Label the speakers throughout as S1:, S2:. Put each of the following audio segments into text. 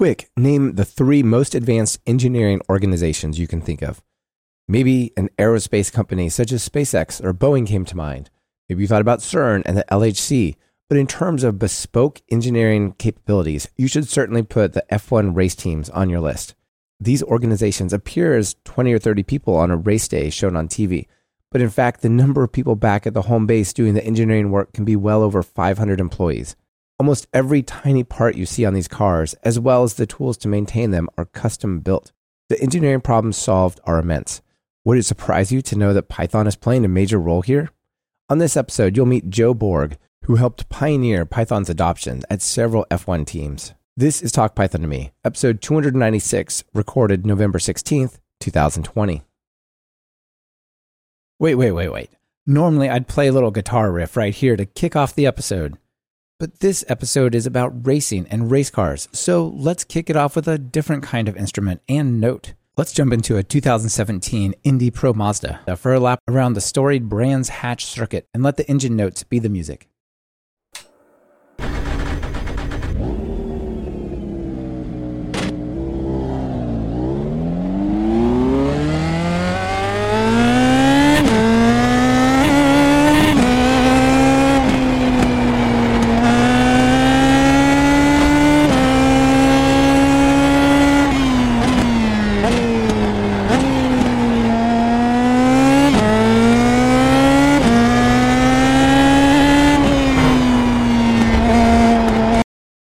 S1: quick, name the three most advanced engineering organizations you can think of. Maybe an aerospace company such as SpaceX or Boeing came to mind. Maybe you thought about CERN and the LHC. But in terms of bespoke engineering capabilities, you should certainly put the F1 race teams on your list. These organizations appear as 20 or 30 people on a race day shown on TV. But in fact, the number of people back at the home base doing the engineering work can be well over 500 employees. Almost every tiny part you see on these cars, as well as the tools to maintain them, are custom built. The engineering problems solved are immense. Would it surprise you to know that Python is playing a major role here? On this episode, you'll meet Joe Borg, who helped pioneer Python's adoption at several F1 teams. This is Talk Python to Me, episode 296, recorded November 16th, 2020.
S2: Wait, wait, wait, wait. Normally, I'd play a little guitar riff right here to kick off the episode. But this episode is about racing and race cars, so let's kick it off with a different kind of instrument and note. Let's jump into a 2017 Indy Pro Mazda for a lap around the storied Brands Hatch circuit and let the engine notes be the music.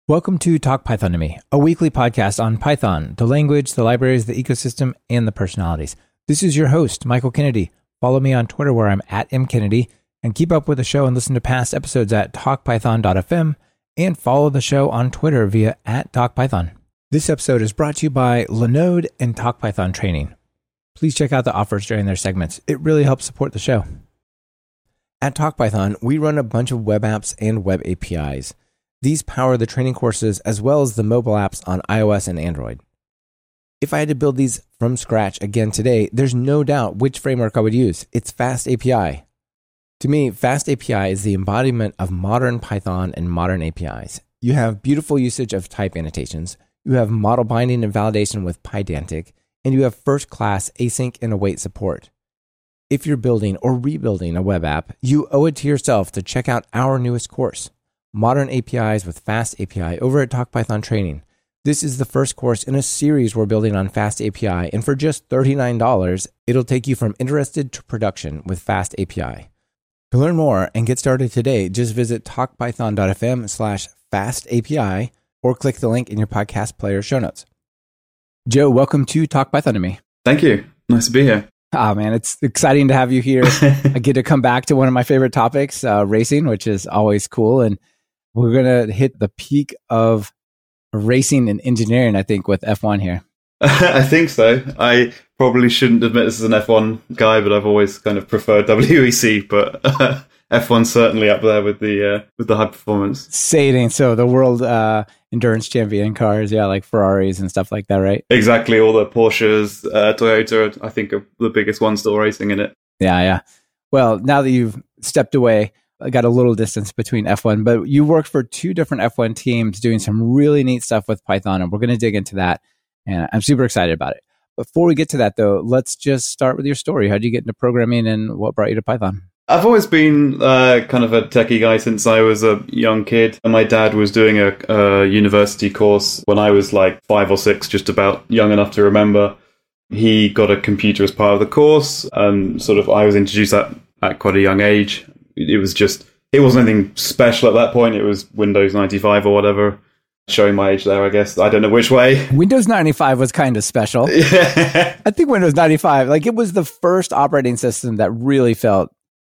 S2: Welcome to Talk Python to Me, a weekly podcast on Python, the language, the libraries, the ecosystem, and the personalities. This is your host, Michael Kennedy. Follow me on Twitter where I'm at mkennedy, and keep up with the show and listen to past episodes at talkpython.fm, and follow the show on Twitter via at talkpython. This episode is brought to you by Linode and TalkPython Training. Please check out the offers during their segments. It really helps support the show.
S1: At TalkPython, we run a bunch of web apps and web APIs. These power the training courses as well as the mobile apps on iOS and Android. If I had to build these from scratch again today, there's no doubt which framework I would use. It's Fast API. To me, Fast API is the embodiment of modern Python and modern APIs. You have beautiful usage of type annotations, you have model binding and validation with Pydantic, and you have first class async and await support. If you're building or rebuilding a web app, you owe it to yourself to check out our newest course modern APIs with Fast API over at TalkPython Training. This is the first course in a series we're building on Fast API, and for just $39, it'll take you from interested to production with Fast API. To learn more and get started today, just visit talkpython.fm slash fastapi or click the link in your podcast player show notes. Joe, welcome to Talk Python to me.
S3: Thank you. Nice to be here.
S2: Oh man, it's exciting to have you here. I get to come back to one of my favorite topics, uh, racing, which is always cool. And we're going to hit the peak of racing and engineering, I think, with F1 here.
S3: I think so. I probably shouldn't admit this as an F1 guy, but I've always kind of preferred WEC. But uh, F1 certainly up there with the uh, with the high performance.
S2: Sading, so the world uh, endurance champion cars, yeah, like Ferraris and stuff like that, right?
S3: Exactly. All the Porsches, uh, Toyota, I think, are the biggest ones still racing in it.
S2: Yeah, yeah. Well, now that you've stepped away, got a little distance between F1, but you worked for two different F1 teams doing some really neat stuff with Python, and we're going to dig into that. And I'm super excited about it. Before we get to that, though, let's just start with your story. How did you get into programming and what brought you to Python?
S3: I've always been uh, kind of a techie guy since I was a young kid. My dad was doing a, a university course when I was like five or six, just about young enough to remember. He got a computer as part of the course, and sort of I was introduced at, at quite a young age it was just it wasn't anything special at that point. It was Windows 95 or whatever. Showing my age there, I guess. I don't know which way.
S2: Windows 95 was kind of special. Yeah. I think Windows 95, like it was the first operating system that really felt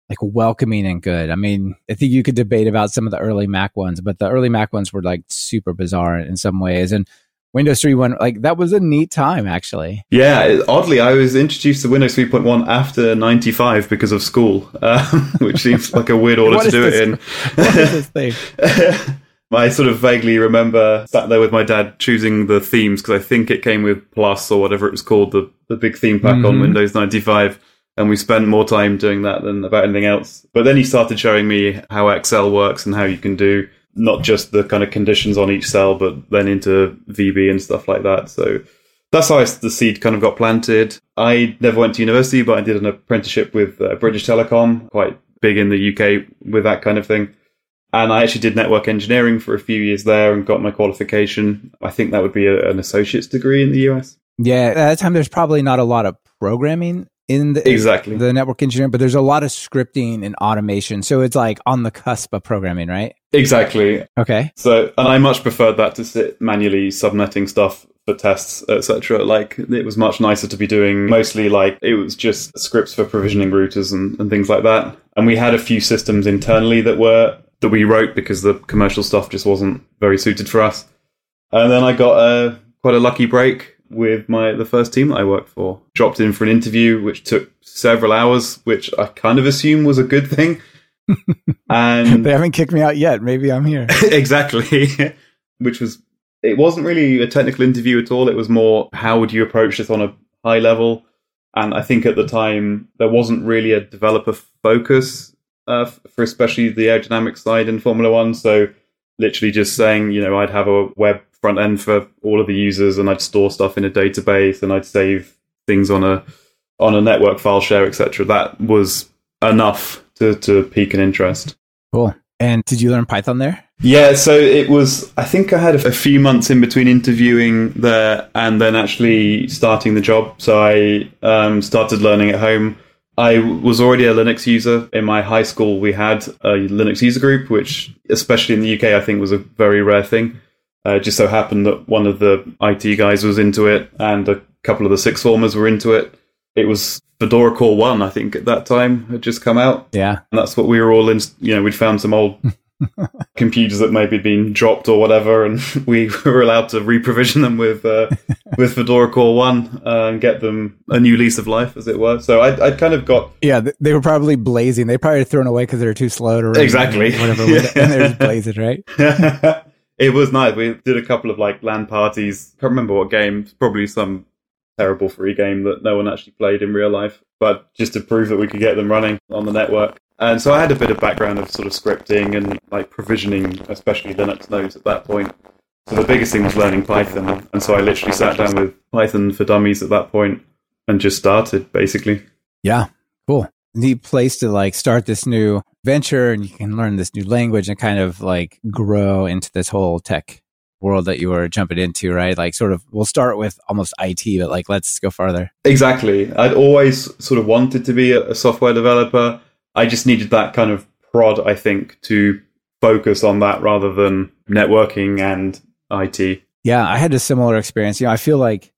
S2: like welcoming and good. I mean, I think you could debate about some of the early Mac ones, but the early Mac ones were like super bizarre in some ways. And Windows 3.1, like that was a neat time actually.
S3: Yeah, oddly, I was introduced to Windows 3.1 after 95 because of school, um, which seems like a weird order to do
S2: this,
S3: it in.
S2: What is this thing?
S3: I sort of vaguely remember sat there with my dad choosing the themes because I think it came with Plus or whatever it was called, the, the big theme pack mm-hmm. on Windows 95. And we spent more time doing that than about anything else. But then he started showing me how Excel works and how you can do not just the kind of conditions on each cell, but then into VB and stuff like that. So that's how I, the seed kind of got planted. I never went to university, but I did an apprenticeship with uh, British Telecom, quite big in the UK with that kind of thing. And I actually did network engineering for a few years there and got my qualification. I think that would be a, an associate's degree in the US.
S2: Yeah, at that time, there's probably not a lot of programming in the
S3: exactly
S2: the network engineering, but there's a lot of scripting and automation. So it's like on the cusp of programming, right?
S3: Exactly.
S2: Okay.
S3: So, and I much preferred that to sit manually subnetting stuff for tests, etc. Like it was much nicer to be doing mostly like it was just scripts for provisioning routers and, and things like that. And we had a few systems internally that were that we wrote because the commercial stuff just wasn't very suited for us. And then I got a quite a lucky break with my the first team that I worked for. Dropped in for an interview, which took several hours, which I kind of assume was a good thing. and
S2: they haven't kicked me out yet. Maybe I'm here.
S3: exactly. which was it wasn't really a technical interview at all. It was more how would you approach this on a high level. And I think at the time there wasn't really a developer focus uh, for especially the aerodynamic side in Formula One. So literally just saying, you know, I'd have a web front end for all of the users, and I'd store stuff in a database, and I'd save things on a on a network file share, etc. That was enough to to pique an interest.
S2: Cool. And did you learn Python there?
S3: Yeah, so it was. I think I had a, few months in between interviewing there and then actually starting the job. So I um, started learning at home. I was already a Linux user. In my high school, we had a Linux user group, which, especially in the UK, I think was a very rare thing. Uh, it just so happened that one of the IT guys was into it, and a couple of the six formers were into it. It was Fedora Core One, I think, at that time had just come out.
S2: Yeah,
S3: and that's what we were all in. You know, we'd found some old computers that maybe had been dropped or whatever, and we were allowed to reprovision them with uh, with Fedora Core One uh, and get them a new lease of life, as it were. So I'd, I'd kind of got
S2: yeah, they were probably blazing. They probably thrown away because they were too slow to run
S3: exactly
S2: whatever, yeah. and they're just blazing, right?
S3: It was nice. We did a couple of like LAN parties. Can't remember what game. Probably some terrible free game that no one actually played in real life, but just to prove that we could get them running on the network. And so I had a bit of background of sort of scripting and like provisioning, especially Linux nodes at that point. So the biggest thing was learning Python. And so I literally sat down with Python for Dummies at that point and just started basically.
S2: Yeah, cool. Neat place to like start this new venture and you can learn this new language and kind of like grow into this whole tech world that you were jumping into, right? Like, sort of, we'll start with almost IT, but like, let's go farther.
S3: Exactly. I'd always sort of wanted to be a software developer. I just needed that kind of prod, I think, to focus on that rather than networking and IT.
S2: Yeah, I had a similar experience. You know, I feel like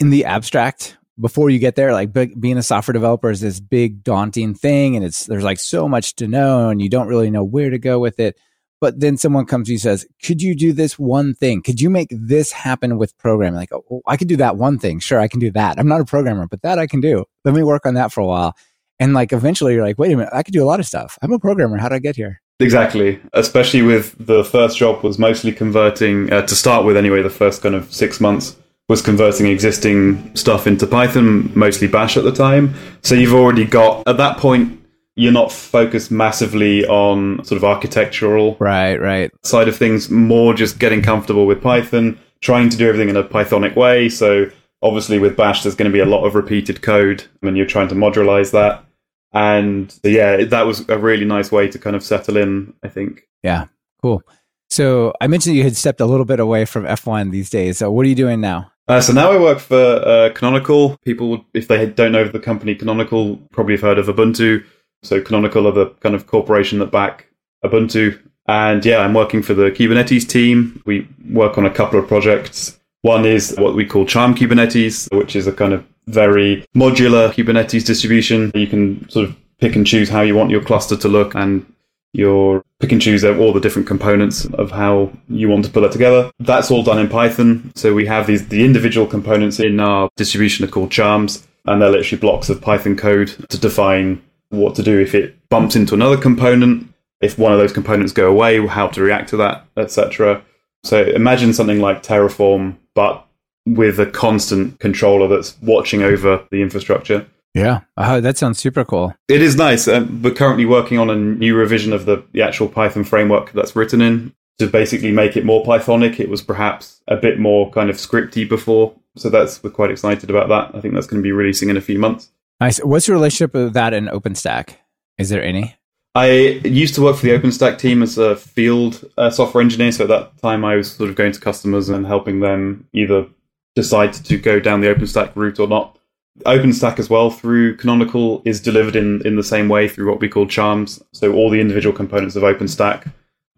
S2: in the abstract, before you get there, like being a software developer is this big daunting thing, and it's there's like so much to know, and you don't really know where to go with it. But then someone comes to you says, "Could you do this one thing? Could you make this happen with programming?" Like, oh, I could do that one thing. Sure, I can do that. I'm not a programmer, but that I can do. Let me work on that for a while. And like eventually you're like, wait a minute, I could do a lot of stuff. I'm a programmer. How did I get here?
S3: Exactly. Especially with the first job was mostly converting, uh, to start with anyway, the first kind of six months was converting existing stuff into Python, mostly Bash at the time. So you've already got, at that point, you're not focused massively on sort of architectural
S2: right, right.
S3: side of things, more just getting comfortable with Python, trying to do everything in a Pythonic way. So obviously with Bash, there's going to be a lot of repeated code and you're trying to modularize that. And yeah, that was a really nice way to kind of settle in, I think.
S2: Yeah, cool. So I mentioned you had stepped a little bit away from F1 these days. So what are you doing now?
S3: Uh, so now I work for uh, Canonical. People, if they don't know the company Canonical, probably have heard of Ubuntu. So Canonical are the kind of corporation that back Ubuntu. And yeah, I'm working for the Kubernetes team. We work on a couple of projects. One is what we call Charm Kubernetes, which is a kind of very modular Kubernetes distribution. You can sort of pick and choose how you want your cluster to look and your pick and choose of all the different components of how you want to pull it together. That's all done in Python. So we have these the individual components in our distribution are called charms, and they're literally blocks of Python code to define what to do if it bumps into another component, if one of those components go away, how to react to that, etc. So imagine something like Terraform, but with a constant controller that's watching over the infrastructure.
S2: Yeah, oh, that sounds super cool.
S3: It is nice. Um, we're currently working on a new revision of the, the actual Python framework that's written in. to basically make it more Pythonic. It was perhaps a bit more kind of scripty before. So that's we're quite excited about that. I think that's going to be releasing in a few months.
S2: Nice. What's your relationship with that and OpenStack? Is there any?
S3: I used to work for the OpenStack team as a field uh, software engineer. So at that time, I was sort of going to customers and helping them either decide to go down the OpenStack route or not. OpenStack as well through Canonical is delivered in, in the same way through what we call charms. So all the individual components of OpenStack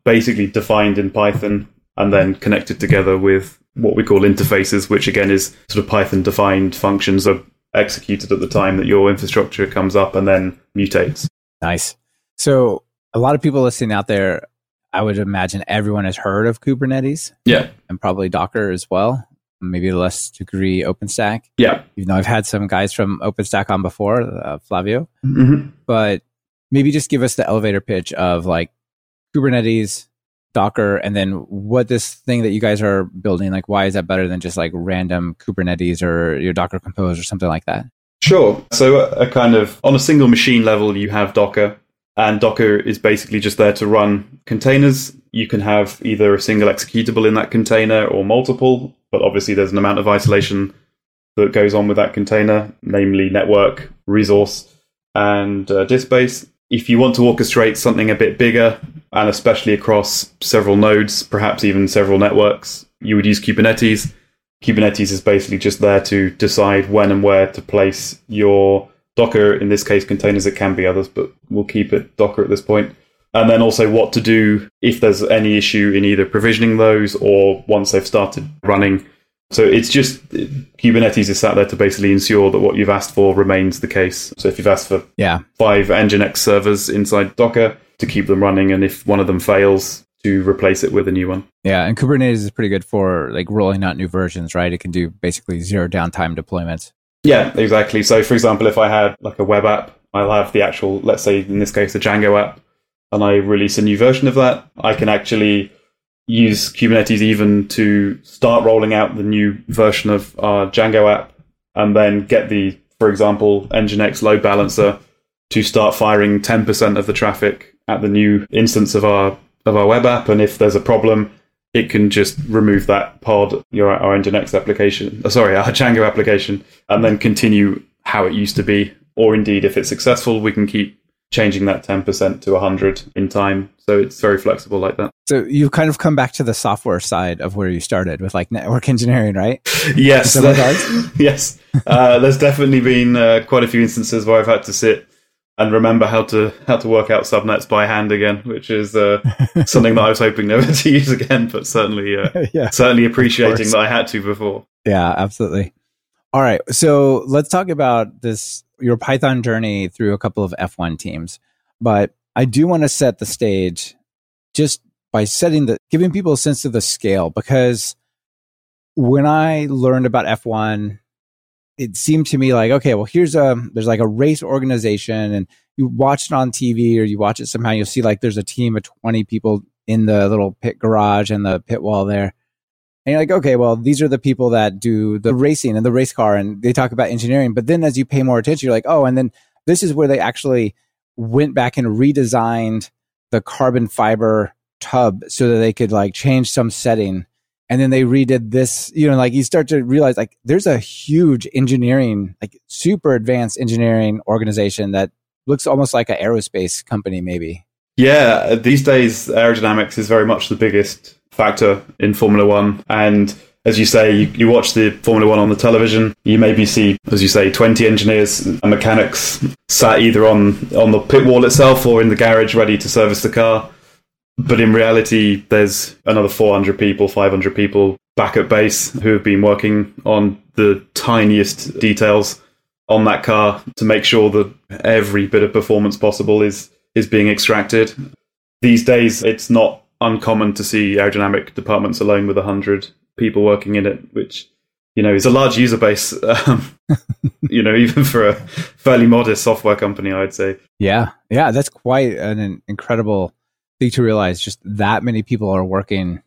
S3: basically defined in Python and then connected together with what we call interfaces, which again is sort of Python defined functions are executed at the time that your infrastructure comes up and then mutates.
S2: Nice. So a lot of people listening out there, I would imagine everyone has heard of Kubernetes.
S3: Yeah.
S2: And probably Docker as well. Maybe less degree OpenStack.
S3: Yeah.
S2: Even though I've had some guys from OpenStack on before, uh, Flavio.
S3: Mm-hmm.
S2: But maybe just give us the elevator pitch of like Kubernetes, Docker, and then what this thing that you guys are building, like why is that better than just like random Kubernetes or your Docker Compose or something like that?
S3: Sure. So a, a kind of on a single machine level, you have Docker, and Docker is basically just there to run containers. You can have either a single executable in that container or multiple, but obviously there's an amount of isolation that goes on with that container, namely network, resource, and uh, disk space. If you want to orchestrate something a bit bigger, and especially across several nodes, perhaps even several networks, you would use Kubernetes. Kubernetes is basically just there to decide when and where to place your Docker, in this case, containers. It can be others, but we'll keep it Docker at this point. And then also what to do if there's any issue in either provisioning those or once they've started running. So it's just Kubernetes is sat there to basically ensure that what you've asked for remains the case. So if you've asked for
S2: yeah.
S3: five Nginx servers inside Docker to keep them running, and if one of them fails, to replace it with a new one.
S2: Yeah, and Kubernetes is pretty good for like rolling out new versions, right? It can do basically zero downtime deployments.
S3: Yeah, exactly. So, for example, if I had like a web app, I'll have the actual, let's say in this case, the Django app, and I release a new version of that, I can actually use Kubernetes even to start rolling out the new version of our Django app and then get the, for example, Nginx load balancer to start firing 10% of the traffic at the new instance of our of our web app. And if there's a problem, it can just remove that pod, your our Nginx application, uh, sorry, our Django application, and then continue how it used to be. Or indeed, if it's successful, we can keep changing that 10% to 100 in time. So it's very flexible like that.
S2: So you've kind of come back to the software side of where you started with like network engineering, right?
S3: yes. yes. Uh, there's definitely been uh, quite a few instances where I've had to sit and remember how to how to work out subnets by hand again, which is uh, something that I was hoping never to use again, but certainly uh, yeah, certainly appreciating that I had to before.
S2: Yeah, absolutely. All right, so let's talk about this your Python journey through a couple of F1 teams, but I do want to set the stage just by setting the giving people a sense of the scale because when I learned about F1 it seemed to me like, okay, well, here's a, there's like a race organization and you watch it on TV or you watch it somehow, you'll see like there's a team of 20 people in the little pit garage and the pit wall there. And you're like, okay, well, these are the people that do the racing and the race car and they talk about engineering. But then as you pay more attention, you're like, oh, and then this is where they actually went back and redesigned the carbon fiber tub so that they could like change some setting and then they redid this you know like you start to realize like there's a huge engineering like super advanced engineering organization that looks almost like an aerospace company maybe
S3: yeah these days aerodynamics is very much the biggest factor in formula one. And as you say you, you watch the formula one on the television. You maybe see as you say 20 engineers and mechanics sat either on on the pit wall itself or in the garage ready to service the car. But in reality, there's another 400 people, 500 people back at base who have been working on the tiniest details on that car to make sure that every bit of performance possible is is being extracted. These days, it's not uncommon to see aerodynamic departments alone with 100 people working in it, which you know is a large user base. Um, you know, even for a fairly modest software company, I'd say.
S2: Yeah, yeah, that's quite an incredible thing to realize just that many people are working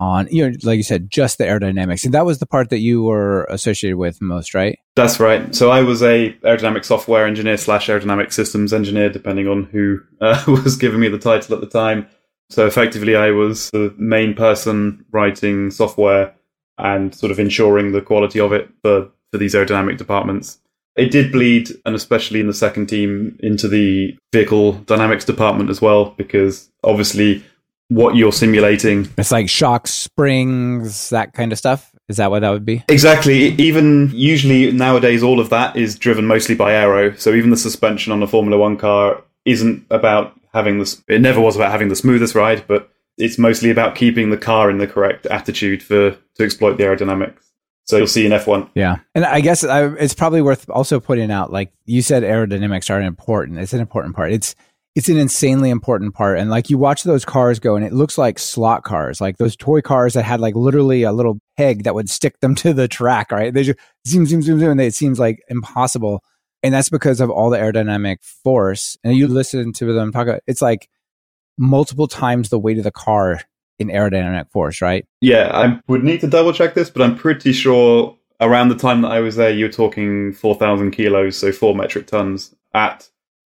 S2: on you know like you said just the aerodynamics and that was the part that you were associated with most right
S3: that's right so i was a aerodynamic software engineer slash aerodynamic systems engineer depending on who uh, was giving me the title at the time So effectively, I was the main person writing software and sort of ensuring the quality of it for, for these aerodynamic departments. It did bleed, and especially in the second team, into the vehicle dynamics department as well, because obviously what you're simulating.
S2: It's like shocks, springs, that kind of stuff. Is that what that would be?
S3: Exactly. Even usually nowadays, all of that is driven mostly by aero. So even the suspension on a Formula One car isn't about having this. It never was about having the smoothest ride, but it's mostly about keeping the car in the correct attitude for to exploit the aerodynamics. So you'll see in F1.
S2: Yeah. And I guess I, it's probably worth also putting out, like you said, aerodynamics are important. It's an important part. It's it's an insanely important part. And like you watch those cars go and it looks like slot cars, like those toy cars that had like literally a little peg that would stick them to the track, right? They just zoom, zoom, zoom, zoom. And it seems like impossible. And that's because of all the aerodynamic force. And you listen to them talk about it's like multiple times the weight of the car in aerodynamic force, right?
S3: Yeah, I would need to double check this, but I'm pretty sure around the time that I was there, you were talking 4,000 kilos, so four metric tons at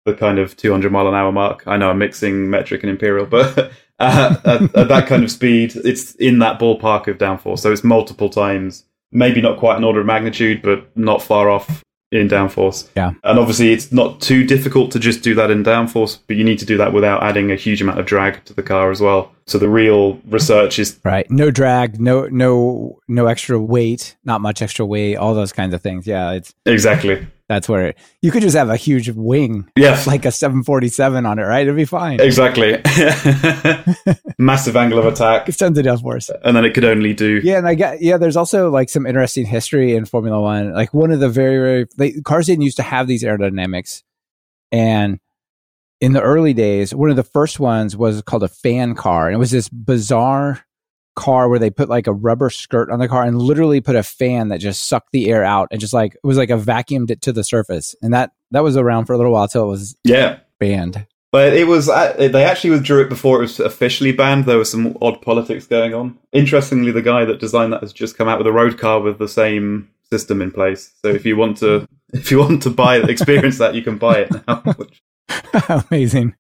S3: the kind of 200 mile an hour mark. I know I'm mixing metric and imperial, but uh, at, at, that kind of speed, it's in that ballpark of downforce. So it's multiple times, maybe not quite an order of magnitude, but not far off in downforce.
S2: Yeah.
S3: And obviously, it's not too difficult to just do that in downforce, but you need to do that without adding a huge amount of drag to the car as well. So the real research is
S2: right. No drag, no no no extra weight, not much extra weight, all those kinds of things. Yeah, it's
S3: exactly.
S2: That's where it, you could just have a huge wing,
S3: yes,
S2: like a 747 on it, right? It'd be fine.
S3: Exactly. Massive angle of attack.
S2: It's tons of downforce,
S3: and then it could only do.
S2: Yeah, and I get yeah. There's also like some interesting history in Formula One. Like one of the very very they, cars didn't used to have these aerodynamics, and in the early days, one of the first ones was called a fan car, and it was this bizarre car where they put like a rubber skirt on the car and literally put a fan that just sucked the air out and just like it was like a vacuumed it to the surface. And that that was around for a little while till it was
S3: yeah.
S2: banned.
S3: But it was uh, they actually withdrew it before it was officially banned. There was some odd politics going on. Interestingly the guy that designed that has just come out with a road car with the same system in place. So if you want to if you want to buy experience that you can buy it now
S2: amazing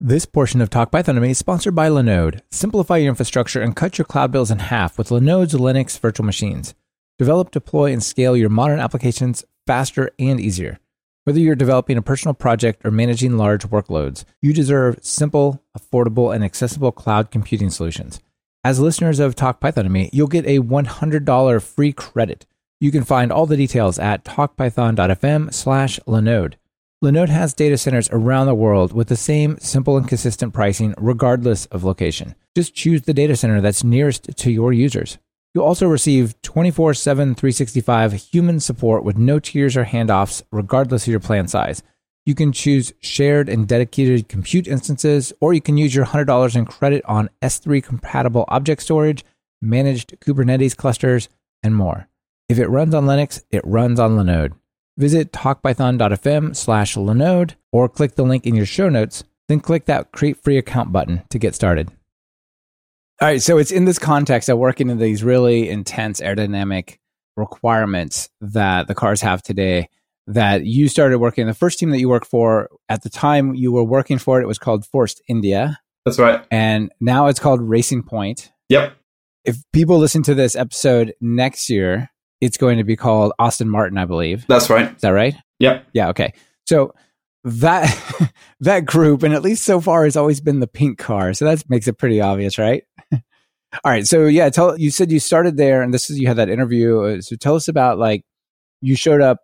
S2: this portion of Talk Python is sponsored by Linode. Simplify your infrastructure and cut your cloud bills in half with Linode's Linux virtual machines. Develop, deploy, and scale your modern applications faster and easier. Whether you're developing a personal project or managing large workloads, you deserve simple, affordable, and accessible cloud computing solutions. As listeners of Talk Python to Me, you'll get a $100 free credit. You can find all the details at talkpython.fm slash Linode. Linode has data centers around the world with the same simple and consistent pricing regardless of location. Just choose the data center that's nearest to your users. You'll also receive 24 7 365 human support with no tiers or handoffs, regardless of your plan size. You can choose shared and dedicated compute instances, or you can use your $100 in credit on S3 compatible object storage, managed Kubernetes clusters, and more. If it runs on Linux, it runs on Linode. Visit talkpython.fm slash Linode or click the link in your show notes, then click that create free account button to get started. All right, so it's in this context of working in these really intense aerodynamic requirements that the cars have today that you started working. The first team that you worked for at the time you were working for it, it was called Force India.
S3: That's right.
S2: And now it's called Racing Point.
S3: Yep.
S2: If people listen to this episode next year, it's going to be called Aston Martin, I believe.
S3: That's right.
S2: Is that right?
S3: Yep.
S2: Yeah. Okay. So that that group, and at least so far, has always been the pink car. So that makes it pretty obvious, right? All right. So yeah, tell you said you started there, and this is you had that interview. Uh, so tell us about like you showed up.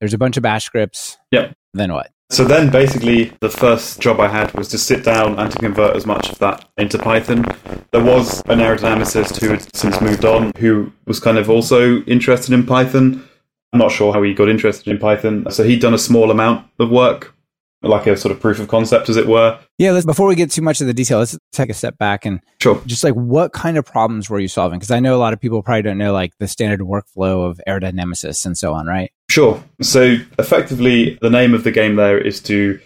S2: There's a bunch of bash scripts.
S3: Yep.
S2: Then what?
S3: So then basically the first job I had was to sit down and to convert as much of that into Python. There was an aerodynamicist who had since moved on who was kind of also interested in Python. I'm not sure how he got interested in Python. So he'd done a small amount of work, like a sort of proof of concept, as it were.
S2: Yeah, let's, before we get too much of the detail, let's take a step back and
S3: sure.
S2: just like what kind of problems were you solving? Because I know a lot of people probably don't know like the standard workflow of aerodynamicists and so on, right?
S3: Sure. So effectively, the name of the game there is to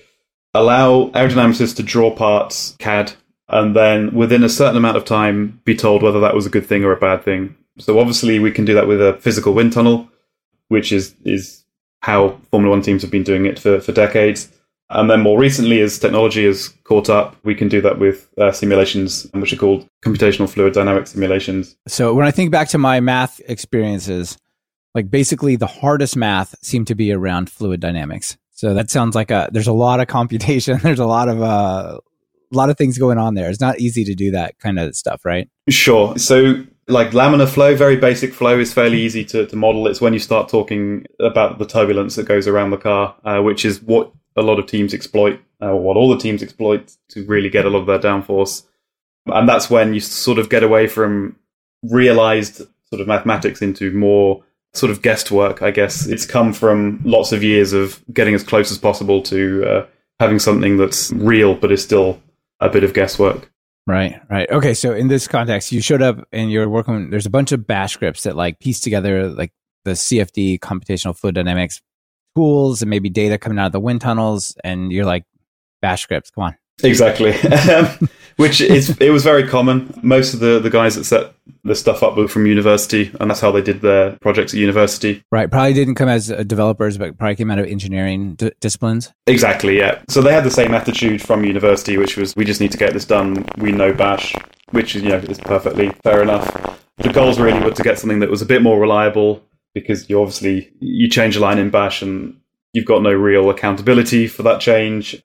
S3: allow aerodynamicists to draw parts CAD and then within a certain amount of time be told whether that was a good thing or a bad thing. So obviously we can do that with a physical wind tunnel, which is is how Formula One teams have been doing it for, for decades. And then more recently, as technology has caught up, we can do that with uh, simulations, which are called computational fluid dynamic simulations.
S2: So when I think back to my math experiences, like basically the hardest math seemed to be around fluid dynamics. So that sounds like a there's a lot of computation. There's a lot of uh, a lot of things going on there. It's not easy to do that kind of stuff, right?
S3: Sure. So like laminar flow, very basic flow is fairly easy to, to model. It's when you start talking about the turbulence that goes around the car, uh, which is what a lot of teams exploit, uh, or what all the teams exploit to really get a lot of their downforce. And that's when you sort of get away from realized sort of mathematics into more sort of guesswork, I guess. It's come from lots of years of getting as close as possible to uh, having something that's real, but is still a bit of guesswork.
S2: Right, right. Okay, so in this context, you showed up and you're working. There's a bunch of bash scripts that like piece together like the CFD computational fluid dynamics tools and maybe data coming out of the wind tunnels, and you're like bash scripts. Come on.
S3: Exactly, which is it was very common. Most of the the guys that set the stuff up were from university, and that's how they did their projects at university.
S2: Right, probably didn't come as uh, developers, but probably came out of engineering d- disciplines.
S3: Exactly, yeah. So they had the same attitude from university, which was we just need to get this done. We know Bash, which is you know is perfectly fair enough. The goals really were to get something that was a bit more reliable because you obviously you change a line in Bash and you've got no real accountability for that change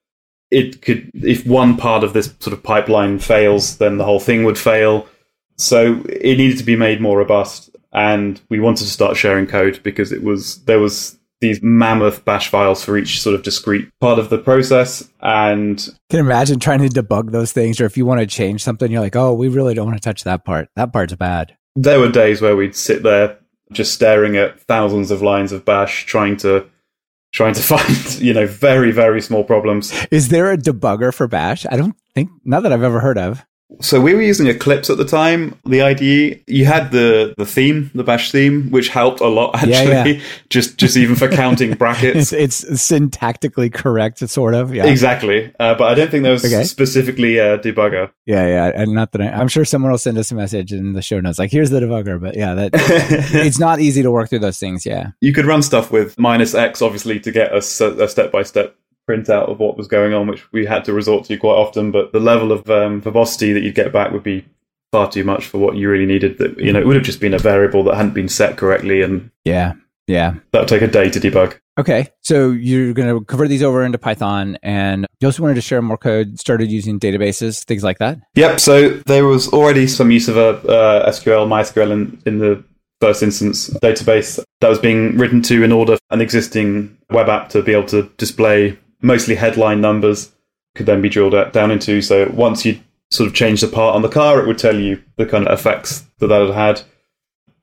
S3: it could if one part of this sort of pipeline fails, then the whole thing would fail. So it needed to be made more robust, and we wanted to start sharing code because it was there was these mammoth bash files for each sort of discrete part of the process and
S2: can imagine trying to debug those things or if you want to change something you're like oh we really don't want to touch that part that part's bad
S3: there were days where we'd sit there just staring at thousands of lines of bash trying to trying to find, you know, very, very small problems.
S2: Is there a debugger for Bash? I don't think, not that I've ever heard of.
S3: So we were using Eclipse at the time, the IDE. You had the the theme, the Bash theme, which helped a lot actually. Yeah, yeah. just just even for counting brackets.
S2: It's, it's, syntactically correct, sort of. Yeah,
S3: exactly. Uh, but I don't think there was okay. specifically a debugger.
S2: Yeah, yeah, and not that I, am sure someone will send us a message in the show notes like, "Here's the debugger." But yeah, that it's not easy to work through those things. Yeah,
S3: you could run stuff with minus X, obviously, to get a step by step printout of what was going on, which we had to resort to quite often. But the level of um, verbosity that you'd get back would be far too much for what you really needed. That you know, it would have just been a variable that hadn't been set correctly, and
S2: yeah, yeah,
S3: that would take a day to debug.
S2: Okay, so you're going to convert these over into Python, and you also wanted to share more code. Started using databases, things like that.
S3: Yep. So there was already some use of a uh, SQL, MySQL in, in the first instance database that was being written to in order an existing web app to be able to display mostly headline numbers could then be drilled down into. So once you sort of change the part on the car, it would tell you the kind of effects that that had had.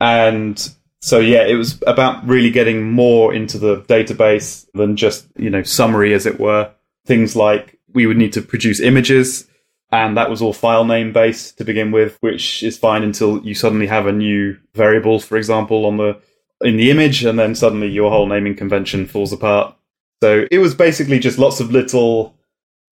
S3: And so yeah, it was about really getting more into the database than just you know summary, as it were. Things like we would need to produce images, and that was all file name based to begin with, which is fine until you suddenly have a new variable, for example, on the in the image, and then suddenly your whole naming convention falls apart. So it was basically just lots of little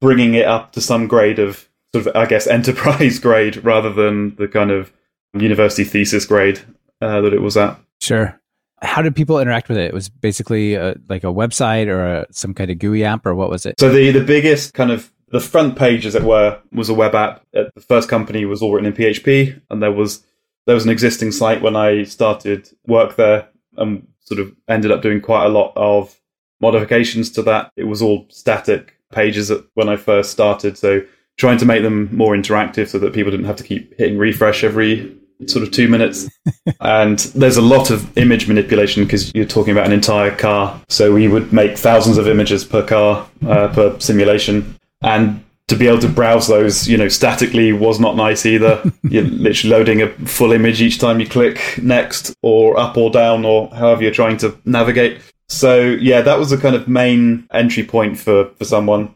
S3: bringing it up to some grade of sort of, I guess, enterprise grade rather than the kind of university thesis grade uh, that it was at.
S2: Sure. How did people interact with it? It was basically a, like a website or a, some kind of GUI app, or what was it?
S3: So the the biggest kind of the front page, as it were, was a web app. Uh, the first company was all written in PHP, and there was there was an existing site when I started work there, and sort of ended up doing quite a lot of modifications to that. It was all static pages when I first started, so trying to make them more interactive so that people didn't have to keep hitting refresh every sort of two minutes. and there's a lot of image manipulation because you're talking about an entire car. So we would make thousands of images per car uh, per simulation, and to be able to browse those, you know, statically was not nice either. you're literally loading a full image each time you click next, or up or down, or however you're trying to navigate. So yeah, that was a kind of main entry point for for someone.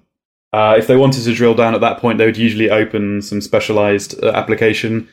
S3: Uh, if they wanted to drill down at that point, they would usually open some specialized uh, application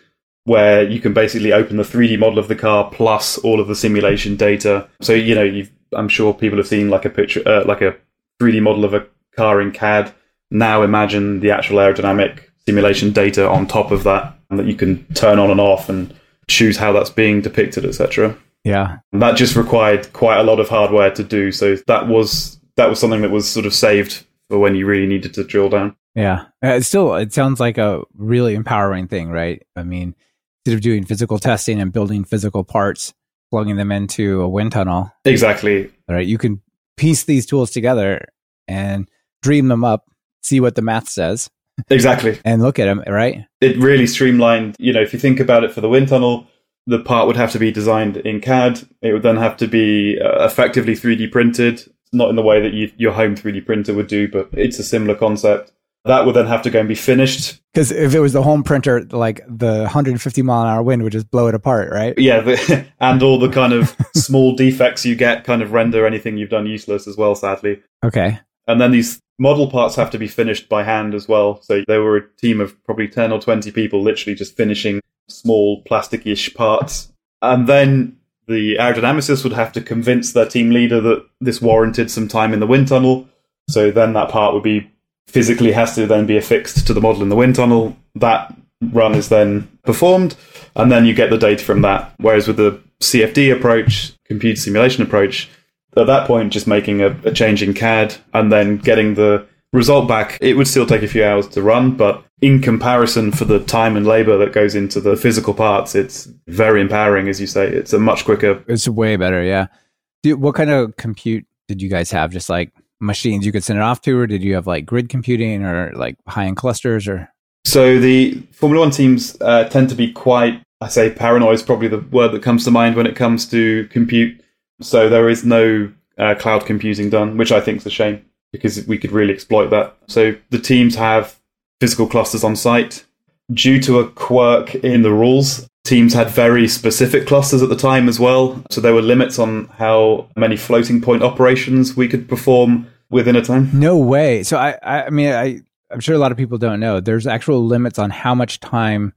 S3: where you can basically open the 3D model of the car plus all of the simulation data. So you know, I'm sure people have seen like a picture, uh, like a 3D model of a car in CAD. Now imagine the actual aerodynamic simulation data on top of that, and that you can turn on and off and choose how that's being depicted, etc.
S2: Yeah.
S3: And that just required quite a lot of hardware to do. So that was that was something that was sort of saved for when you really needed to drill down.
S2: Yeah. Uh, It still, it sounds like a really empowering thing, right? I mean, instead of doing physical testing and building physical parts, plugging them into a wind tunnel,
S3: Exactly.
S2: right? You can piece these tools together and dream them up, see what the math says,
S3: Exactly.
S2: and look at them, right?
S3: It really streamlined, you know, if you think about it for the wind tunnel, the part would have to be designed in CAD. It would then have to be uh, effectively 3D printed, not in the way that you, your home 3D printer would do, but it's a similar concept. That would then have to go and be finished.
S2: Because if it was the home printer, like the 150 mile an hour wind would just blow it apart, right?
S3: Yeah, the, and all the kind of small defects you get kind of render anything you've done useless as well, sadly.
S2: Okay.
S3: And then these model parts have to be finished by hand as well. So there were a team of probably 10 or 20 people literally just finishing small plastic-ish parts. And then the aerodynamicist would have to convince their team leader that this warranted some time in the wind tunnel. So then that part would be physically has to then be affixed to the model in the wind tunnel. That run is then performed, and then you get the data from that. Whereas with the CFD approach, computer simulation approach, at that point, just making a, a change in CAD and then getting the result back, it would still take a few hours to run, but in comparison for the time and labor that goes into the physical parts, it's very empowering, as you say. It's a much quicker.
S2: It's way better, yeah. Dude, what kind of compute did you guys have? Just like machines you could send it off to, or did you have like grid computing or like high end clusters or?
S3: So the Formula One teams uh, tend to be quite, I say, paranoid is probably the word that comes to mind when it comes to compute. So there is no uh, cloud computing done, which I think is a shame because we could really exploit that. So the teams have physical clusters on site. Due to a quirk in the rules, teams had very specific clusters at the time as well. So there were limits on how many floating point operations we could perform within a time.
S2: No way. So I, I I mean, I, I'm sure a lot of people don't know. There's actual limits on how much time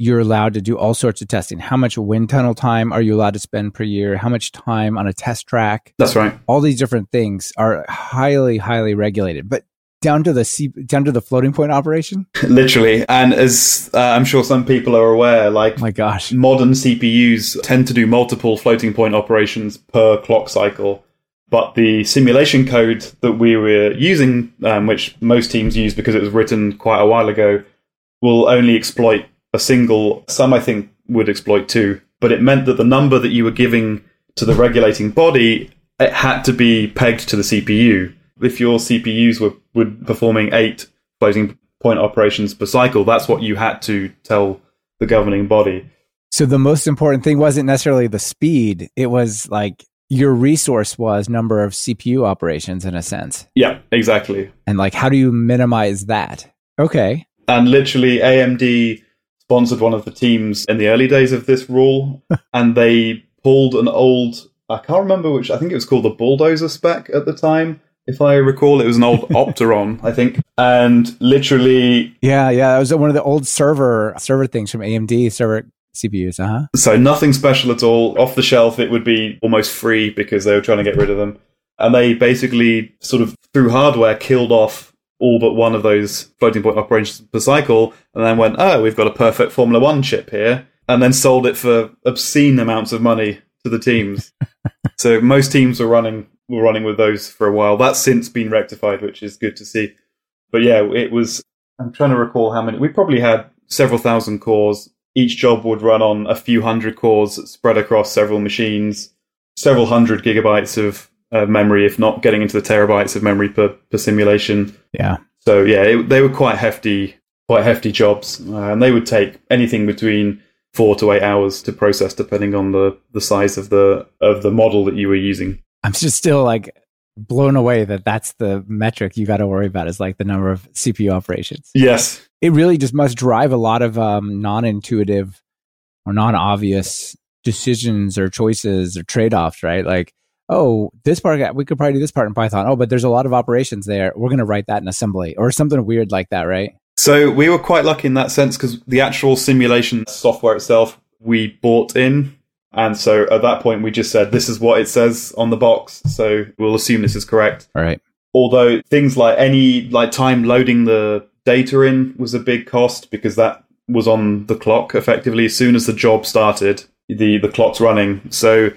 S2: you're allowed to do all sorts of testing. How much wind tunnel time are you allowed to spend per year? How much time on a test track?
S3: That's right.
S2: All these different things are highly, highly regulated. But down to the C, down to the floating point operation.
S3: Literally. And as uh, I'm sure some people are aware, like
S2: My gosh.
S3: modern CPUs tend to do multiple floating point operations per clock cycle. But the simulation code that we were using, um, which most teams use because it was written quite a while ago, will only exploit a single. Some, I think, would exploit two. But it meant that the number that you were giving to the regulating body it had to be pegged to the CPU. If your CPUs were, were performing eight floating point operations per cycle, that's what you had to tell the governing body.
S2: So the most important thing wasn't necessarily the speed. It was like your resource was number of CPU operations in a sense.
S3: Yeah, exactly.
S2: And like, how do you minimize that? Okay.
S3: And literally, AMD sponsored one of the teams in the early days of this rule, and they pulled an old, I can't remember which, I think it was called the Bulldozer spec at the time. If I recall, it was an old Opteron, I think. And literally,
S2: Yeah, yeah. it was one of the old server server things from AMD server CPUs. Uh huh.
S3: so nothing special at all. Off the shelf, it would be almost free because they were trying to get rid of them. And they basically, sort of through hardware, killed off all but one of those floating point operations per cycle, and then went, oh, we've got a perfect Formula One chip here, and then sold it for obscene amounts of money to the teams. so most teams were running were running with those for a while. That's since been rectified, which is good to see. But yeah, it was. I'm trying to recall how many. We probably had several thousand cores. Each job would run on a few hundred cores spread across several machines, several hundred gigabytes of uh, memory, if not getting into the terabytes of memory per, per simulation.
S2: Yeah.
S3: So yeah, it, they were quite hefty, quite hefty jobs, uh, and they would take anything between four to eight hours to process, depending on the, the size of the of the model that you were using.
S2: I'm just still like blown away that that's the metric you got to worry about is like the number of CPU operations.
S3: Yes,
S2: It really just must drive a lot of um, non-intuitive or non-obvious decisions or choices or trade-offs, right? Like, oh, this part we could probably do this part in Python. Oh, but there's a lot of operations there. We're going to write that in assembly or something weird like that, right?
S3: So we were quite lucky in that sense because the actual simulation software itself we bought in. And so at that point, we just said, this is what it says on the box. So we'll assume this is correct.
S2: All right.
S3: Although things like any like time loading the data in was a big cost because that was on the clock effectively. As soon as the job started, the, the clock's running. So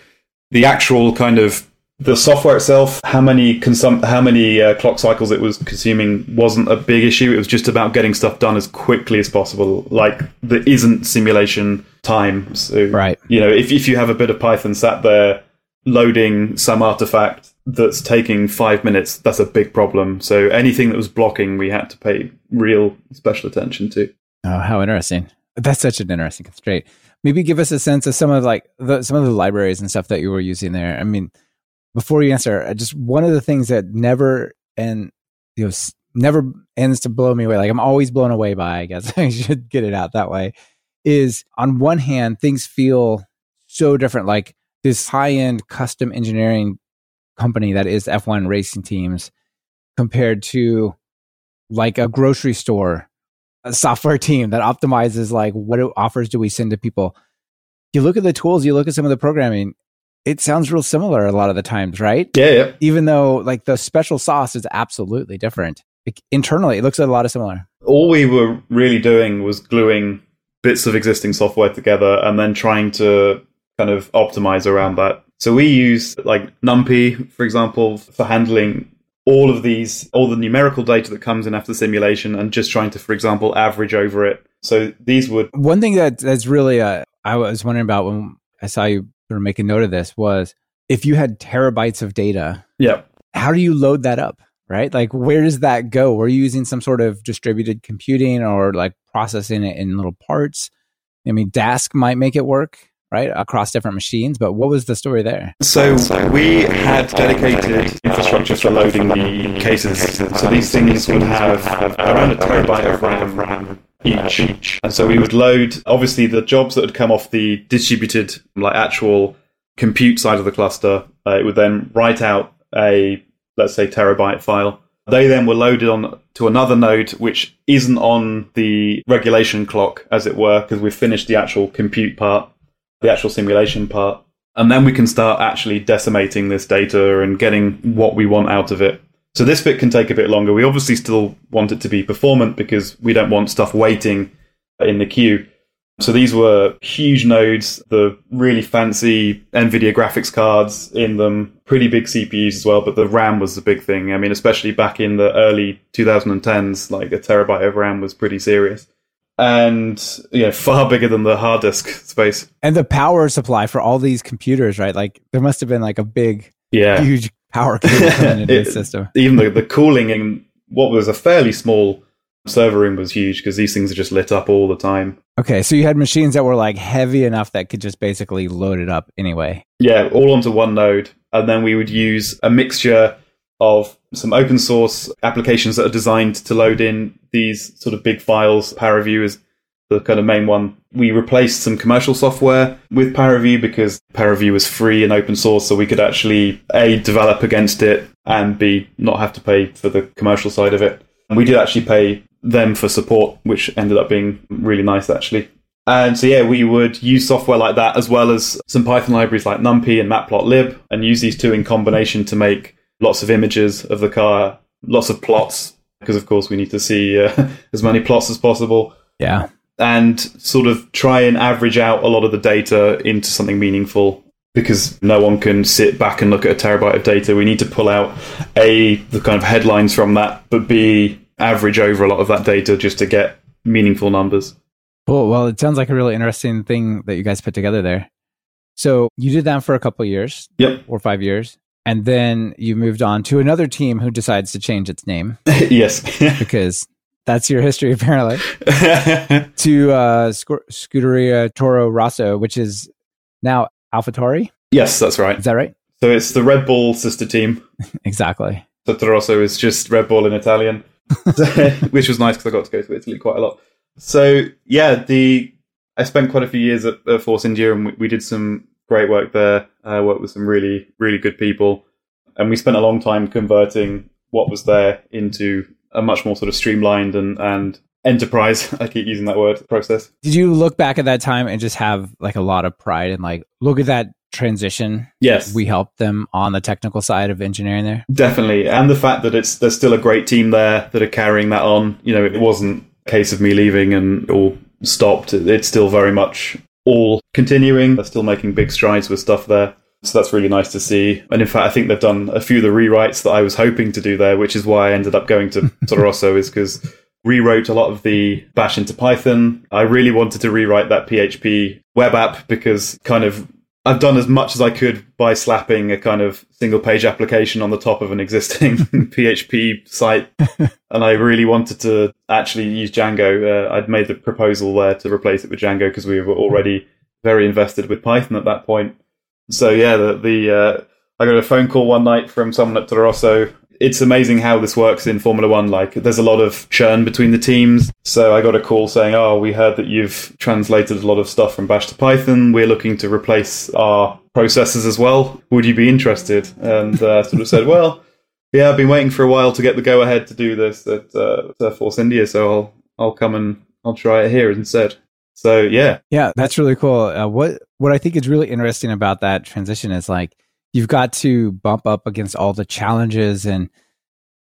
S3: the actual kind of The software itself, how many consum- how many uh, clock cycles it was consuming wasn't a big issue. It was just about getting stuff done as quickly as possible. Like there isn't simulation time. So,
S2: Right.
S3: you know, if if you have a bit of Python sat there loading some artifact that's taking five minutes, that's a big problem. So anything that was blocking, we had to pay real special attention to.
S2: Oh, how interesting. That's such an interesting constraint. Maybe give us a sense of some of like the, some of the libraries and stuff that you were using there. I mean, before you answer, just one of the things that never and you know never ends to blow me away. Like I'm always blown away by. I guess I should get it out that way. Is on one hand things feel so different. Like this high end custom engineering company that is F1 racing teams compared to like a grocery store a software team that optimizes like what offers do we send to people you look at the tools you look at some of the programming it sounds real similar a lot of the times right
S3: Yeah, yeah.
S2: even though like the special sauce is absolutely different internally it looks a lot of similar
S3: all we were really doing was gluing bits of existing software together and then trying to kind of optimize around that. So we use like NumPy, for example, for handling all of these, all the numerical data that comes in after the simulation and just trying to, for example, average over it. So these would,
S2: one thing that that's really uh, i was wondering about when i saw you were making note of this was if you had terabytes of data
S3: yeah,
S2: how do you load that up right? Like where does that go? Were you using some sort of distributed computing or like processing it in little parts? I mean dask might make it work right across different machines but what was the story there?
S3: So we had dedicated infrastructure for loading the cases. So these things would have around a terabyte of RAM each. And so we would load, obviously, the jobs that would come off the distributed, like actual compute side of the cluster. Uh, it would then write out a, let's say, terabyte file. They then were loaded on to another node, which isn't on the regulation clock, as it were, because we've finished the actual compute part, the actual simulation part and then we can start actually decimating this data and getting what we want out of it. So this bit can take a bit longer. We obviously still want it to be performant because we don't want stuff waiting in the queue. So these were huge nodes, the really fancy NVIDIA graphics cards in them, pretty big CPUs as well, but the RAM was the big thing. I mean, especially back in the early 2010s, like a terabyte of RAM was pretty serious. And, you know, far bigger than the hard disk space.
S2: and the power supply for all these computers right like there must have been like a big
S3: Yeah.
S2: huge power cable coming into the system
S3: even the, the cooling in what was a fairly small server room was huge because these things are just lit up all the time.
S2: okay so you had machines that were like heavy enough that could just basically load it up anyway
S3: Yeah, all onto one node. And then we would use a mixture of some open source applications that are designed to load in these sort of big files. ParaView is the kind of main one. We replaced some commercial software with ParaView because ParaView was free and open source, so we could actually A, develop against it, and B, not have to pay for the commercial side of it. And we did actually pay them for support, which ended up being really nice actually. And so, yeah, we would use software like that as well as some Python libraries like NumPy and Matplotlib and use these two in combination to make lots of images of the car, lots of plots, because of course we need to see uh, as many plots as possible,
S2: yeah
S3: and sort of try and average out a lot of the data into something meaningful. Because no one can sit back and look at a terabyte of data. We need to pull out A, the kind of headlines from that, but B, average over a lot of that data just to get meaningful numbers.
S2: Cool. Well, it sounds like a really interesting thing that you guys put together there. So you did that for a couple of years,
S3: Yep.
S2: or five years, and then you moved on to another team who decides to change its name
S3: yes.
S2: because that's your history apparently to uh, Sc- Scuderia Toro Rosso, which is now AlphaTauri.
S3: yes, that's right.
S2: Is that right?
S3: So it's the Red Bull sister team.
S2: Exactly.
S3: So Toro Rosso is just Red Bull in Italian, which was nice because I got to go to Italy quite a lot. So yeah, the I spent quite a few years at, at Force India, and we, we did some great work there. I worked with some really really good people, and we spent a long time converting what was there into a much more sort of streamlined and and enterprise. I keep using that word process.
S2: Did you look back at that time and just have like a lot of pride and like look at that transition?
S3: Yes,
S2: We helped them on the technical side of engineering there.
S3: Definitely, and the fact that it's there's still a great team there that are carrying that on. You know, it wasn't a case of me leaving and all stopped. It's still very much all continuing. They're still making big strides with stuff there. So that's really nice to see. And in fact, I think they've done a few of the rewrites that I was hoping to do there, which is why I ended up going to Toro Rosso, is because rewrote a lot of the bash into Python. I really wanted to rewrite that PHP web app because kind of I've done as much as I could by slapping a kind of single page application on the top of an existing PHP site. and I really wanted to actually use Django. Uh, I'd made the proposal there to replace it with Django because we were already very invested with Python at that point. So yeah, the, the uh, I got a phone call one night from someone at Toro Rosso. it's amazing how this works in Formula One. Like, there's a lot of churn between the teams. So I got a call saying, "Oh, we heard that you've translated a lot of stuff from Bash to Python. We're looking to replace our processes as well. Would you be interested?" And uh, sort of said, "Well, yeah, I've been waiting for a while to get the go ahead to do this at uh, Force India, so I'll I'll come and I'll try it here instead." So yeah,
S2: yeah, that's really cool. Uh, what what I think is really interesting about that transition is like you've got to bump up against all the challenges and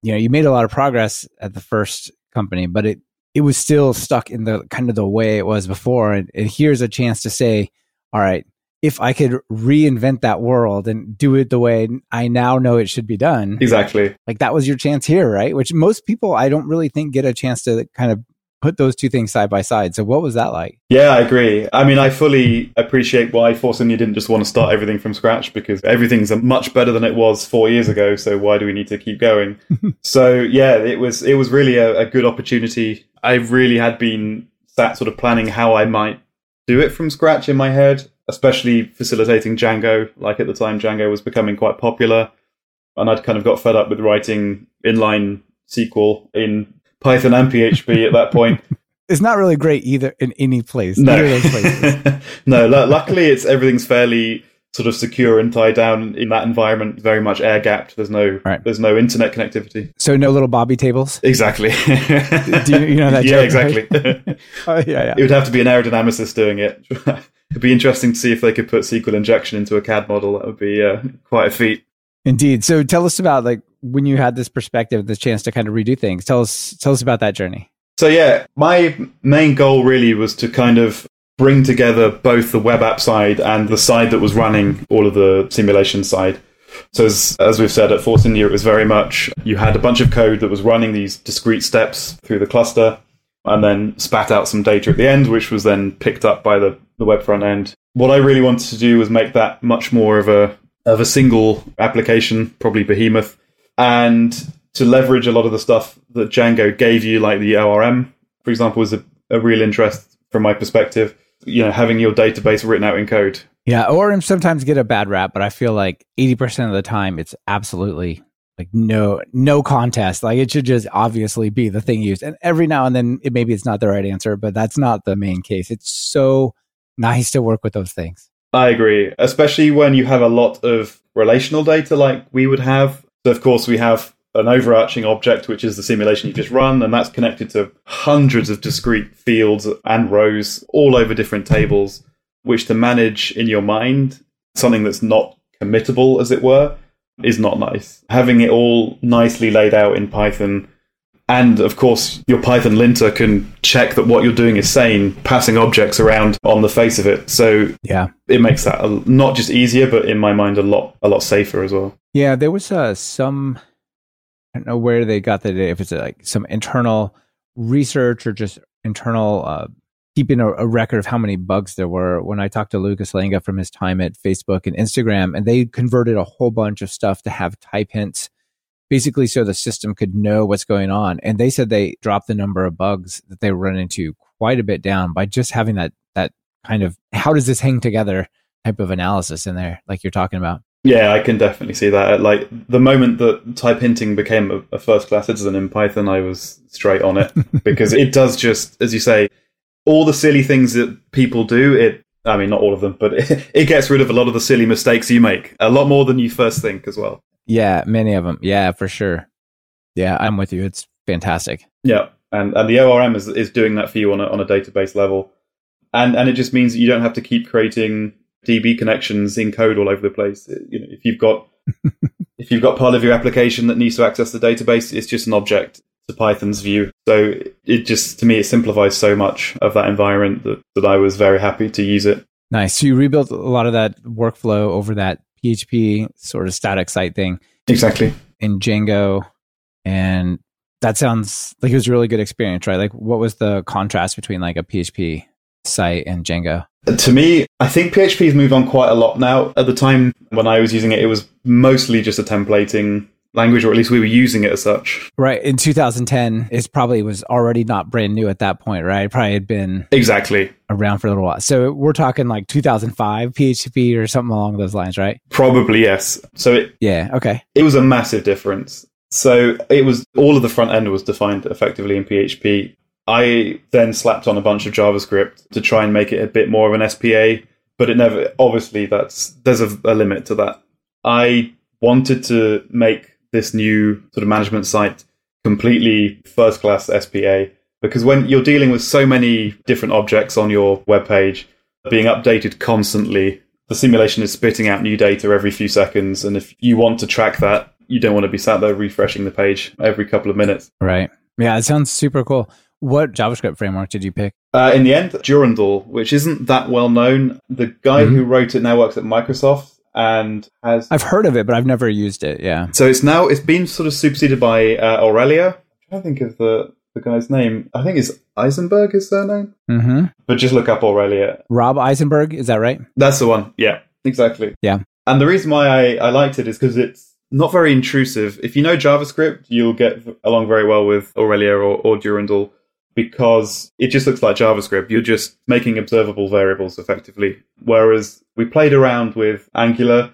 S2: you know you made a lot of progress at the first company but it it was still stuck in the kind of the way it was before. And, and here's a chance to say all right if i could reinvent that world and do it the way i now know it should be done
S3: exactly.
S2: like that was your chance here right? Which most people i don't really think get a chance to kind of put those two things side by side. So what was that like?
S3: Yeah, I agree. I mean, I fully appreciate why Force India didn't just want to start everything from scratch because everything's much better than it was four years ago. So why do we need to keep going? so yeah, it was it was really a, a good opportunity. I really had been sat sort of planning how I might do it from scratch in my head, especially facilitating Django. Like at the time, Django was becoming quite popular, and I'd kind of got fed up with writing inline SQL in Python and PHP at that point.
S2: It's not really great either in any place.
S3: No, no. luckily, it's everything's fairly sort of secure and tied down in that environment. Very much air gapped. There's no right. there's no internet connectivity.
S2: So no little Bobby tables.
S3: Exactly.
S2: Do you, you know that?
S3: Yeah, joke, exactly. Right? oh, yeah, yeah. It would have to be an aerodynamicist doing it. It'd be interesting to see if they could put SQL injection into a CAD model. That would be uh, quite a feat.
S2: Indeed. So tell us about like when you had this perspective, this chance to kind of redo things. Tell us tell us about that journey.
S3: So yeah, my main goal really was to kind of bring together both the web app side and the side that was running all of the simulation side. So as, as we've said at Force India, it was very much you had a bunch of code that was running these discrete steps through the cluster and then spat out some data at the end, which was then picked up by the, the web front end. What I really wanted to do was make that much more of a of a single application, probably Behemoth, and to leverage a lot of the stuff that Django gave you, like the ORM, for example, was a, a real interest from my perspective. You know, having your database written out in code.
S2: Yeah, ORM sometimes get a bad rap, but I feel like 80% of the time it's absolutely like no no contest like it should just obviously be the thing used and every now and then it, maybe it's not the right answer but that's not the main case it's so nice to work with those things
S3: i agree especially when you have a lot of relational data like we would have so, of course, we have an overarching object, which is the simulation you just run, and that's connected to hundreds of discrete fields and rows all over different tables, which to manage in your mind, something that's not committable, as it were, is not nice. Having it all nicely laid out in Python. And of course, your Python linter can check that what you're doing is sane, passing objects around on the face of it. So
S2: yeah,
S3: it makes that not just easier, but in my mind, a lot a lot safer as well.
S2: Yeah, there was uh, some. I don't know where they got the data. If it's like some internal research or just internal uh, keeping a, a, record of how many bugs there were. When I talked to Lukasz Langa from his time at Facebook and Instagram, and they converted a whole bunch of stuff to have type hints, basically so the system could know what's going on. And they said they dropped the number of bugs that they run into quite a bit down by just having that that kind of how does this hang together type of analysis in there, like you're talking about.
S3: Yeah, I can definitely see that. Like the moment that type hinting became a, a first class citizen in Python, I was straight on it because it does just, as you say, all the silly things that people do. It, I mean, not all of them, but it, it gets rid of a lot of the silly mistakes you make. A lot more than you first think as well.
S2: Yeah, many of them. Yeah, for sure. Yeah, I'm with you. It's fantastic.
S3: Yeah, and and the ORM is is doing that for you on a on a database level, and and it just means that you don't have to keep creating DB connections in code all over the place. You know, if you've got if you've got part of your application that needs to access the database, it's just an object to Python's view. So it just to me it simplifies so much of that environment that, that I was very happy to use it.
S2: Nice. So you rebuilt a lot of that workflow over that PHP sort of static site thing
S3: Exactly.
S2: in Django. And that sounds like it was a really good experience, right? Like, what was the contrast between like a PHP site and Django?
S3: To me, I think PHP's moved on quite a lot now. At the time when I was using it, it was mostly just a templating language, or at least we were using it as such.
S2: Right. In 2010, it probably was already not brand new at that point, right? It probably had been
S3: Exactly.
S2: around for a little while. So we're talking like 2005 PHP or something along those lines, right?
S3: Probably yes. So it,
S2: Yeah. Okay.
S3: it was a massive difference. So it was all of the front end was defined effectively in PHP. I then slapped on a bunch of JavaScript to try and make it a bit more of an SPA, but it never. Obviously, that's there's a, a limit to that. I wanted to make this new sort of management site completely first class SPA because when you're dealing with so many different objects on your web page being updated constantly, the simulation is spitting out new data every few seconds, and if you want to track that, you don't want to be sat there refreshing the page every couple of minutes.
S2: Right. Yeah. It sounds super cool. What JavaScript framework did you pick?
S3: Uh, in the end, Durandal, which isn't that well known, the guy
S2: Mhm.
S3: who wrote it now works at Microsoft and has.
S2: I've heard of it, but I've never used it. Yeah.
S3: So it's now it's been sort of superseded by uh, Aurelia. I'm trying to think of the the guy's name. I think it's Eisenberg his surname.
S2: Mm-hmm.
S3: But just look up Aurelia.
S2: Rob Eisenberg, is that right?
S3: That's the one. Yeah, exactly.
S2: Yeah.
S3: And the reason why I, I liked it is because it's not very intrusive. If you know JavaScript, you'll get along very well with Aurelia or, or Durandal because it just looks like JavaScript. You're just making observable variables effectively. Whereas we played around with Angular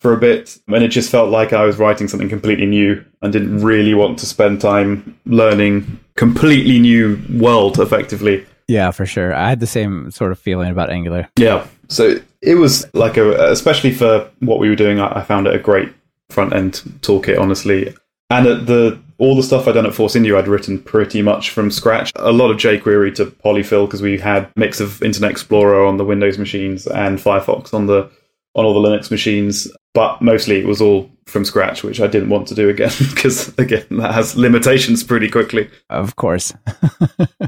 S3: for a bit and it just felt like I was writing something completely new and didn't really want to spend time learning completely new world effectively.
S2: Yeah, for sure. I had the same sort of feeling about Angular.
S3: Yeah. So it was like a, especially for what we were doing, I found it a great front end toolkit, honestly. And at the all the stuff I'd done at Force India, I'd written pretty much from scratch. A lot of jQuery to polyfill because we had mix of Internet Explorer on the Windows machines and Firefox on the on all the Linux machines. But mostly it was all from scratch, which I didn't want to do again because again that has limitations pretty quickly.
S2: Of course.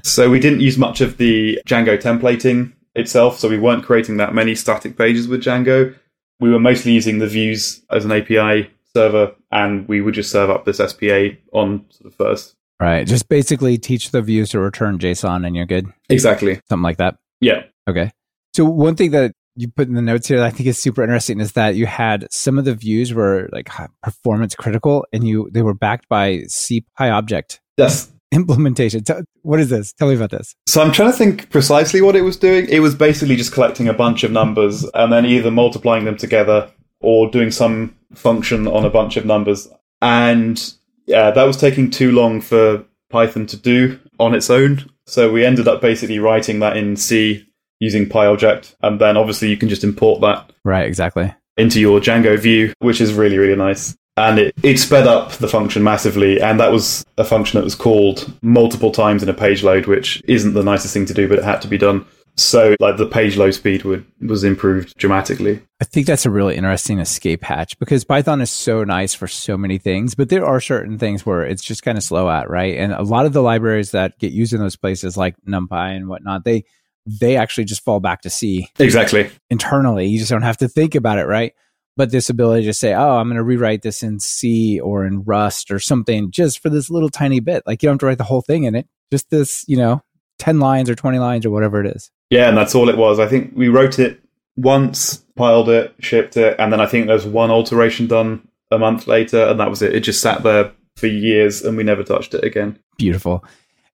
S3: So we didn't use much of the Django templating itself. So we weren't creating that many static pages with Django. We were mostly using the views as an API server, and we would just serve up this SPA on sort of first.
S2: Right. Just basically teach the views to return JSON and you're good.
S3: Exactly.
S2: Something like that.
S3: Yeah.
S2: Okay. So one thing that you put in the notes here that I think is super interesting is that you had some of the views were like performance critical and you they were backed by C PyObject
S3: Yes.
S2: implementation. What is this? Tell me about this.
S3: So I'm trying to think precisely what it was doing. It was basically just collecting a bunch of numbers and then either multiplying them together or doing some function on a bunch of numbers. And yeah, that was taking too long for Python to do on its own. So we ended up basically writing that in C using PyObject. And then obviously you can just import that
S2: Right, exactly.
S3: into your Django view, which is really, really nice. And it, it sped up the function massively. And that was a function that was called multiple times in a page load, which isn't the nicest thing to do, but it had to be done. So like the page load speed would, was improved dramatically.
S2: I think that's a really interesting escape hatch because Python is so nice for so many things, but there are certain things where it's just kind of slow at, right? And a lot of the libraries that get used in those places like NumPy and whatnot, they they actually just fall back to C
S3: Exactly.
S2: internally. You just don't have to think about it, right? But this ability to say, oh, I'm going to rewrite this in C or in Rust or something just for this little tiny bit. Like you don't have to write the whole thing in it. Just this, you know, 10 lines or 20 lines or whatever it is.
S3: Yeah, and that's all it was. I think we wrote it once, piled it, shipped it, and then I think there's one alteration done a month later, and that was it. It just sat there for years, and we never touched it again.
S2: Beautiful.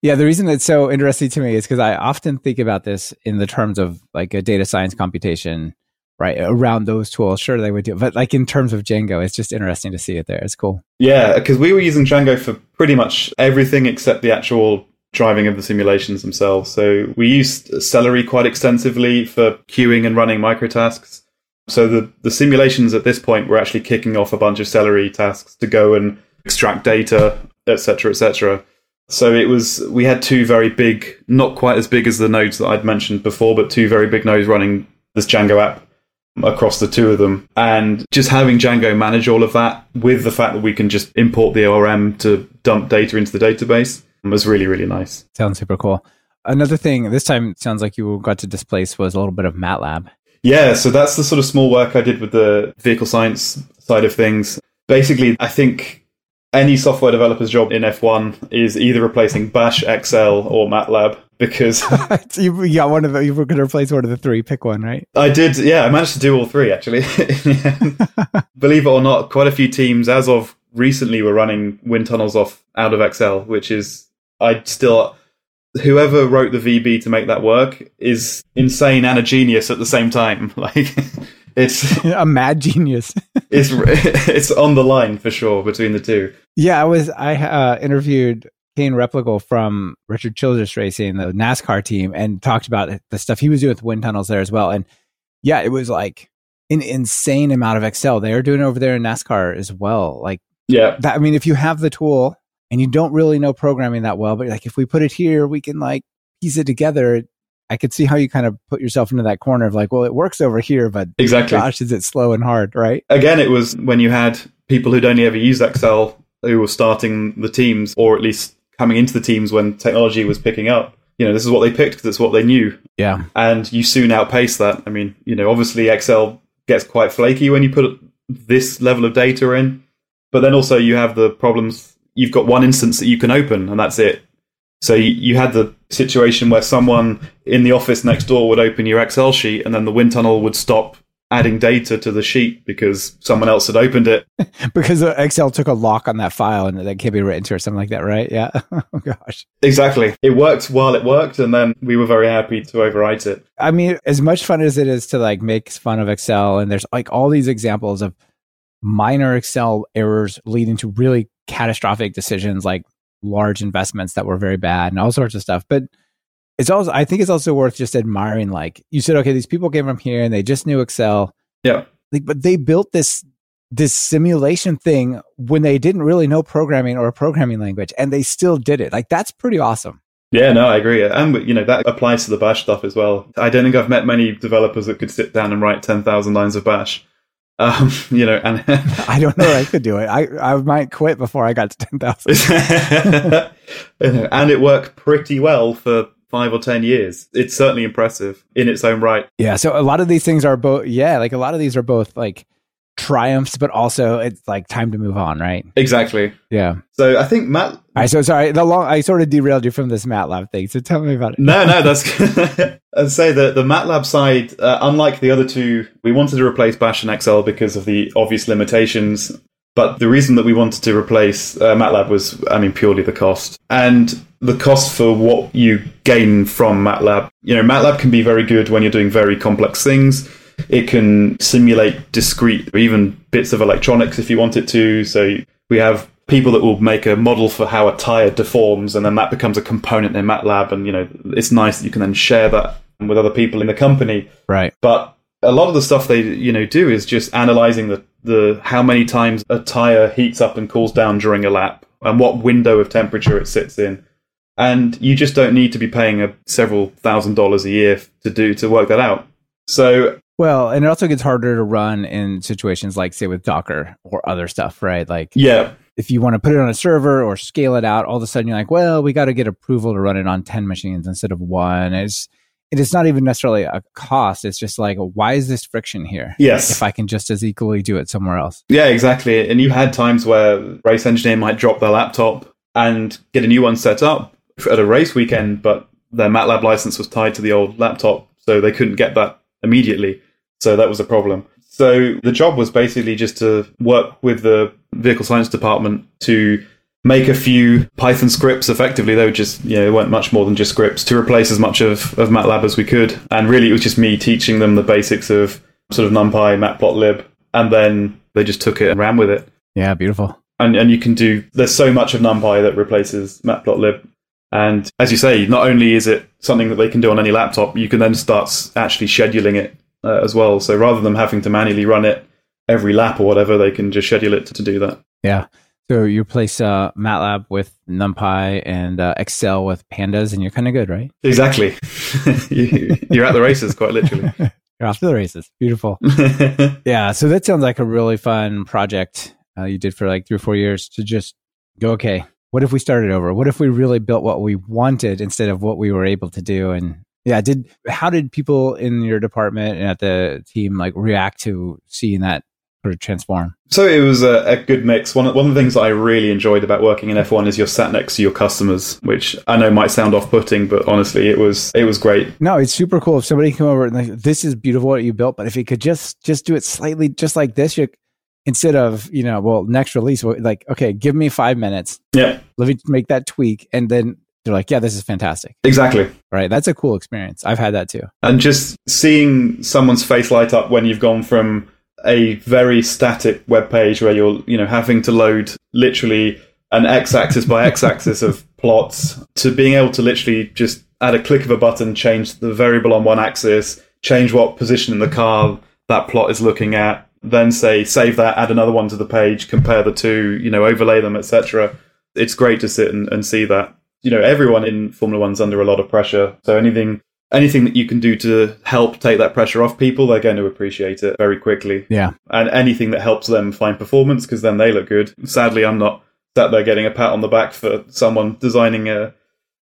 S2: Yeah, the reason it's so interesting to me is because I often think about this in the terms of like a data science computation, right? Around those tools, sure they would do, but like in terms of Django, it's just interesting to see it there. It's cool.
S3: Yeah, because we were using Django for pretty much everything except the actual driving of the simulations themselves. So we used Celery quite extensively for queuing and running microtasks. So the, the simulations at this point were actually kicking off a bunch of Celery tasks to go and extract data, etc., etc. So it was we had two very big, not quite as big as the nodes that I'd mentioned before, but two very big nodes running this Django app across the two of them. And just having Django manage all of that with the fact that we can just import the ORM to dump data into the database was really, really nice.
S2: Sounds super cool. Another thing, this time it sounds like you got to displace was a little bit of MATLAB.
S3: Yeah, so that's the sort of small work I did with the vehicle science side of things. Basically, I think any software developer's job in F1 is either replacing Bash, Excel, or MATLAB because
S2: you, you got one of the, you were going to replace one of the three. Pick one, right?
S3: I did. Yeah, I managed to do all three actually. Believe it or not, quite a few teams, as of recently, were running wind tunnels off out of Excel, which is I still whoever wrote the VB to make that work is insane and a genius at the same time. Like it's
S2: a mad genius.
S3: it's it's on the line for sure between the two.
S2: Yeah, I was I uh, interviewed Kane Replogle from Richard Childress Racing, the NASCAR team, and talked about the stuff he was doing with wind tunnels there as well. And yeah, it was like an insane amount of Excel they are doing over there in NASCAR as well. Like
S3: yeah,
S2: that, I mean, if you have the tool and you don't really know programming that well, but like if we put it here, we can like piece it together. I could see how you kind of put yourself into that corner of like, well, it works over here, but
S3: exactly,
S2: gosh, is it slow and hard, right?
S3: Again, it was when you had people who'd only ever used Excel who were starting the teams, or at least coming into the teams when technology was picking up. You know, this is what they picked because it's what they knew.
S2: Yeah,
S3: and you soon outpace that. I mean, you know, obviously Excel gets quite flaky when you put this level of data in, but then also you have the problems. You've got one instance that you can open, and that's it. So you, you had the situation where someone in the office next door would open your Excel sheet, and then the wind tunnel would stop adding data to the sheet because someone else had opened it.
S2: because uh, Excel took a lock on that file and that can't be written to or something like that, right? Yeah. oh gosh.
S3: Exactly. It worked while it worked, and then we were very happy to overwrite it.
S2: I mean, as much fun as it is to like make fun of Excel, and there's like all these examples of minor Excel errors leading to really catastrophic decisions like large investments that were very bad and all sorts of stuff. But it's also, I think it's also worth just admiring, like you said, okay, these people came from here and they just knew Excel.
S3: Yeah.
S2: Like, but they built this, this simulation thing when they didn't really know programming or a programming language and they still did it. Like, that's pretty awesome.
S3: Yeah, no, I agree. And, you know, that applies to the bash stuff as well. I don't think I've met many developers that could sit down and write 10,000 lines of bash. Um, you know, and
S2: I don't know I could do it. I, I might quit before I got to 10,000.
S3: and it worked pretty well for five or 10 years. It's certainly impressive in its own right.
S2: Yeah. So a lot of these things are both, yeah, like a lot of these are both like triumphs, but also it's like time to move on, right?
S3: Exactly.
S2: Yeah.
S3: So I think Matt. All
S2: right. So sorry, the long I sort of derailed you from this MATLAB thing. So tell me about it.
S3: No, no, that's. I'd say that the MATLAB side, uh, unlike the other two, we wanted to replace Bash and Excel because of the obvious limitations. But the reason that we wanted to replace uh, MATLAB was, I mean, purely the cost and the cost for what you gain from MATLAB. You know, MATLAB can be very good when you're doing very complex things it can simulate discrete or even bits of electronics if you want it to. So we have people that will make a model for how a tire deforms, and then that becomes a component in MATLAB. And you know, it's nice that you can then share that with other people in the company.
S2: Right.
S3: But a lot of the stuff they you know do is just analyzing the the how many times a tire heats up and cools down during a lap and what window of temperature it sits in. And you just don't need to be paying a several thousand dollars a year to do to work that out. So
S2: well, and it also gets harder to run in situations like, say, with Docker or other stuff, right? Like,
S3: yeah,
S2: if you want to put it on a server or scale it out, all of a sudden you're like, well, we got to get approval to run it on 10 machines instead of one. It's, it's not even necessarily a cost. It's just like, why is this friction here?
S3: Yes.
S2: If I can just as equally do it somewhere else.
S3: Yeah, exactly. And you had times where race engineer might drop their laptop and get a new one set up at a race weekend, but their MATLAB license was tied to the old laptop, so they couldn't get that immediately. So that was a problem. So the job was basically just to work with the vehicle science department to make a few Python scripts effectively. They were just, you know, they weren't much more than just scripts to replace as much of, of MATLAB as we could. And really, it was just me teaching them the basics of sort of NumPy, matplotlib, and then they just took it and ran with it.
S2: Yeah, beautiful.
S3: And, and you can do, there's so much of NumPy that replaces matplotlib. And as you say, not only is it something that they can do on any laptop, you can then start actually scheduling it uh, as well. So rather than having to manually run it every lap or whatever, they can just schedule it to, to do that.
S2: Yeah. So you replace uh, MATLAB with NumPy and uh, Excel with Pandas, and you're kind of good, right?
S3: Exactly. you, are at the races, quite literally.
S2: you're off to the races. Beautiful. yeah. So that sounds like a really fun project uh, you did for like three or four years to just go, okay, what if we started over? What if we really built what we wanted instead of what we were able to do? And Yeah. Did how did people in your department and at the team like react to seeing that sort of transform?
S3: So it was a, a, good mix. One of, one of the things that I really enjoyed about working in F1 is you're sat next to your customers, which I know might sound off-putting, but honestly, it was it was great.
S2: No, it's super cool. If somebody came over and like, this is beautiful what you built, but if you could just just do it slightly just like this, you instead of you know, well, next release, like okay, give me five minutes.
S3: Yeah,
S2: let me make that tweak, and then they're like, yeah, this is fantastic.
S3: Exactly.
S2: Right. That's a cool experience. I've had that too.
S3: And just seeing someone's face light up when you've gone from a very static web page where you're, you know, having to load literally an x-axis by x-axis of plots to being able to literally just at a click of a button change the variable on one axis, change what position in the car that plot is looking at, then say save that, add another one to the page, compare the two, you know, overlay them, etc. It's great to sit and, and see that. You know, everyone in Formula One's under a lot of pressure. So anything anything that you can do to help take that pressure off people, they're going to appreciate it very quickly.
S2: Yeah.
S3: And anything that helps them find performance, because then they look good. Sadly, I'm not sat there getting a pat on the back for someone designing a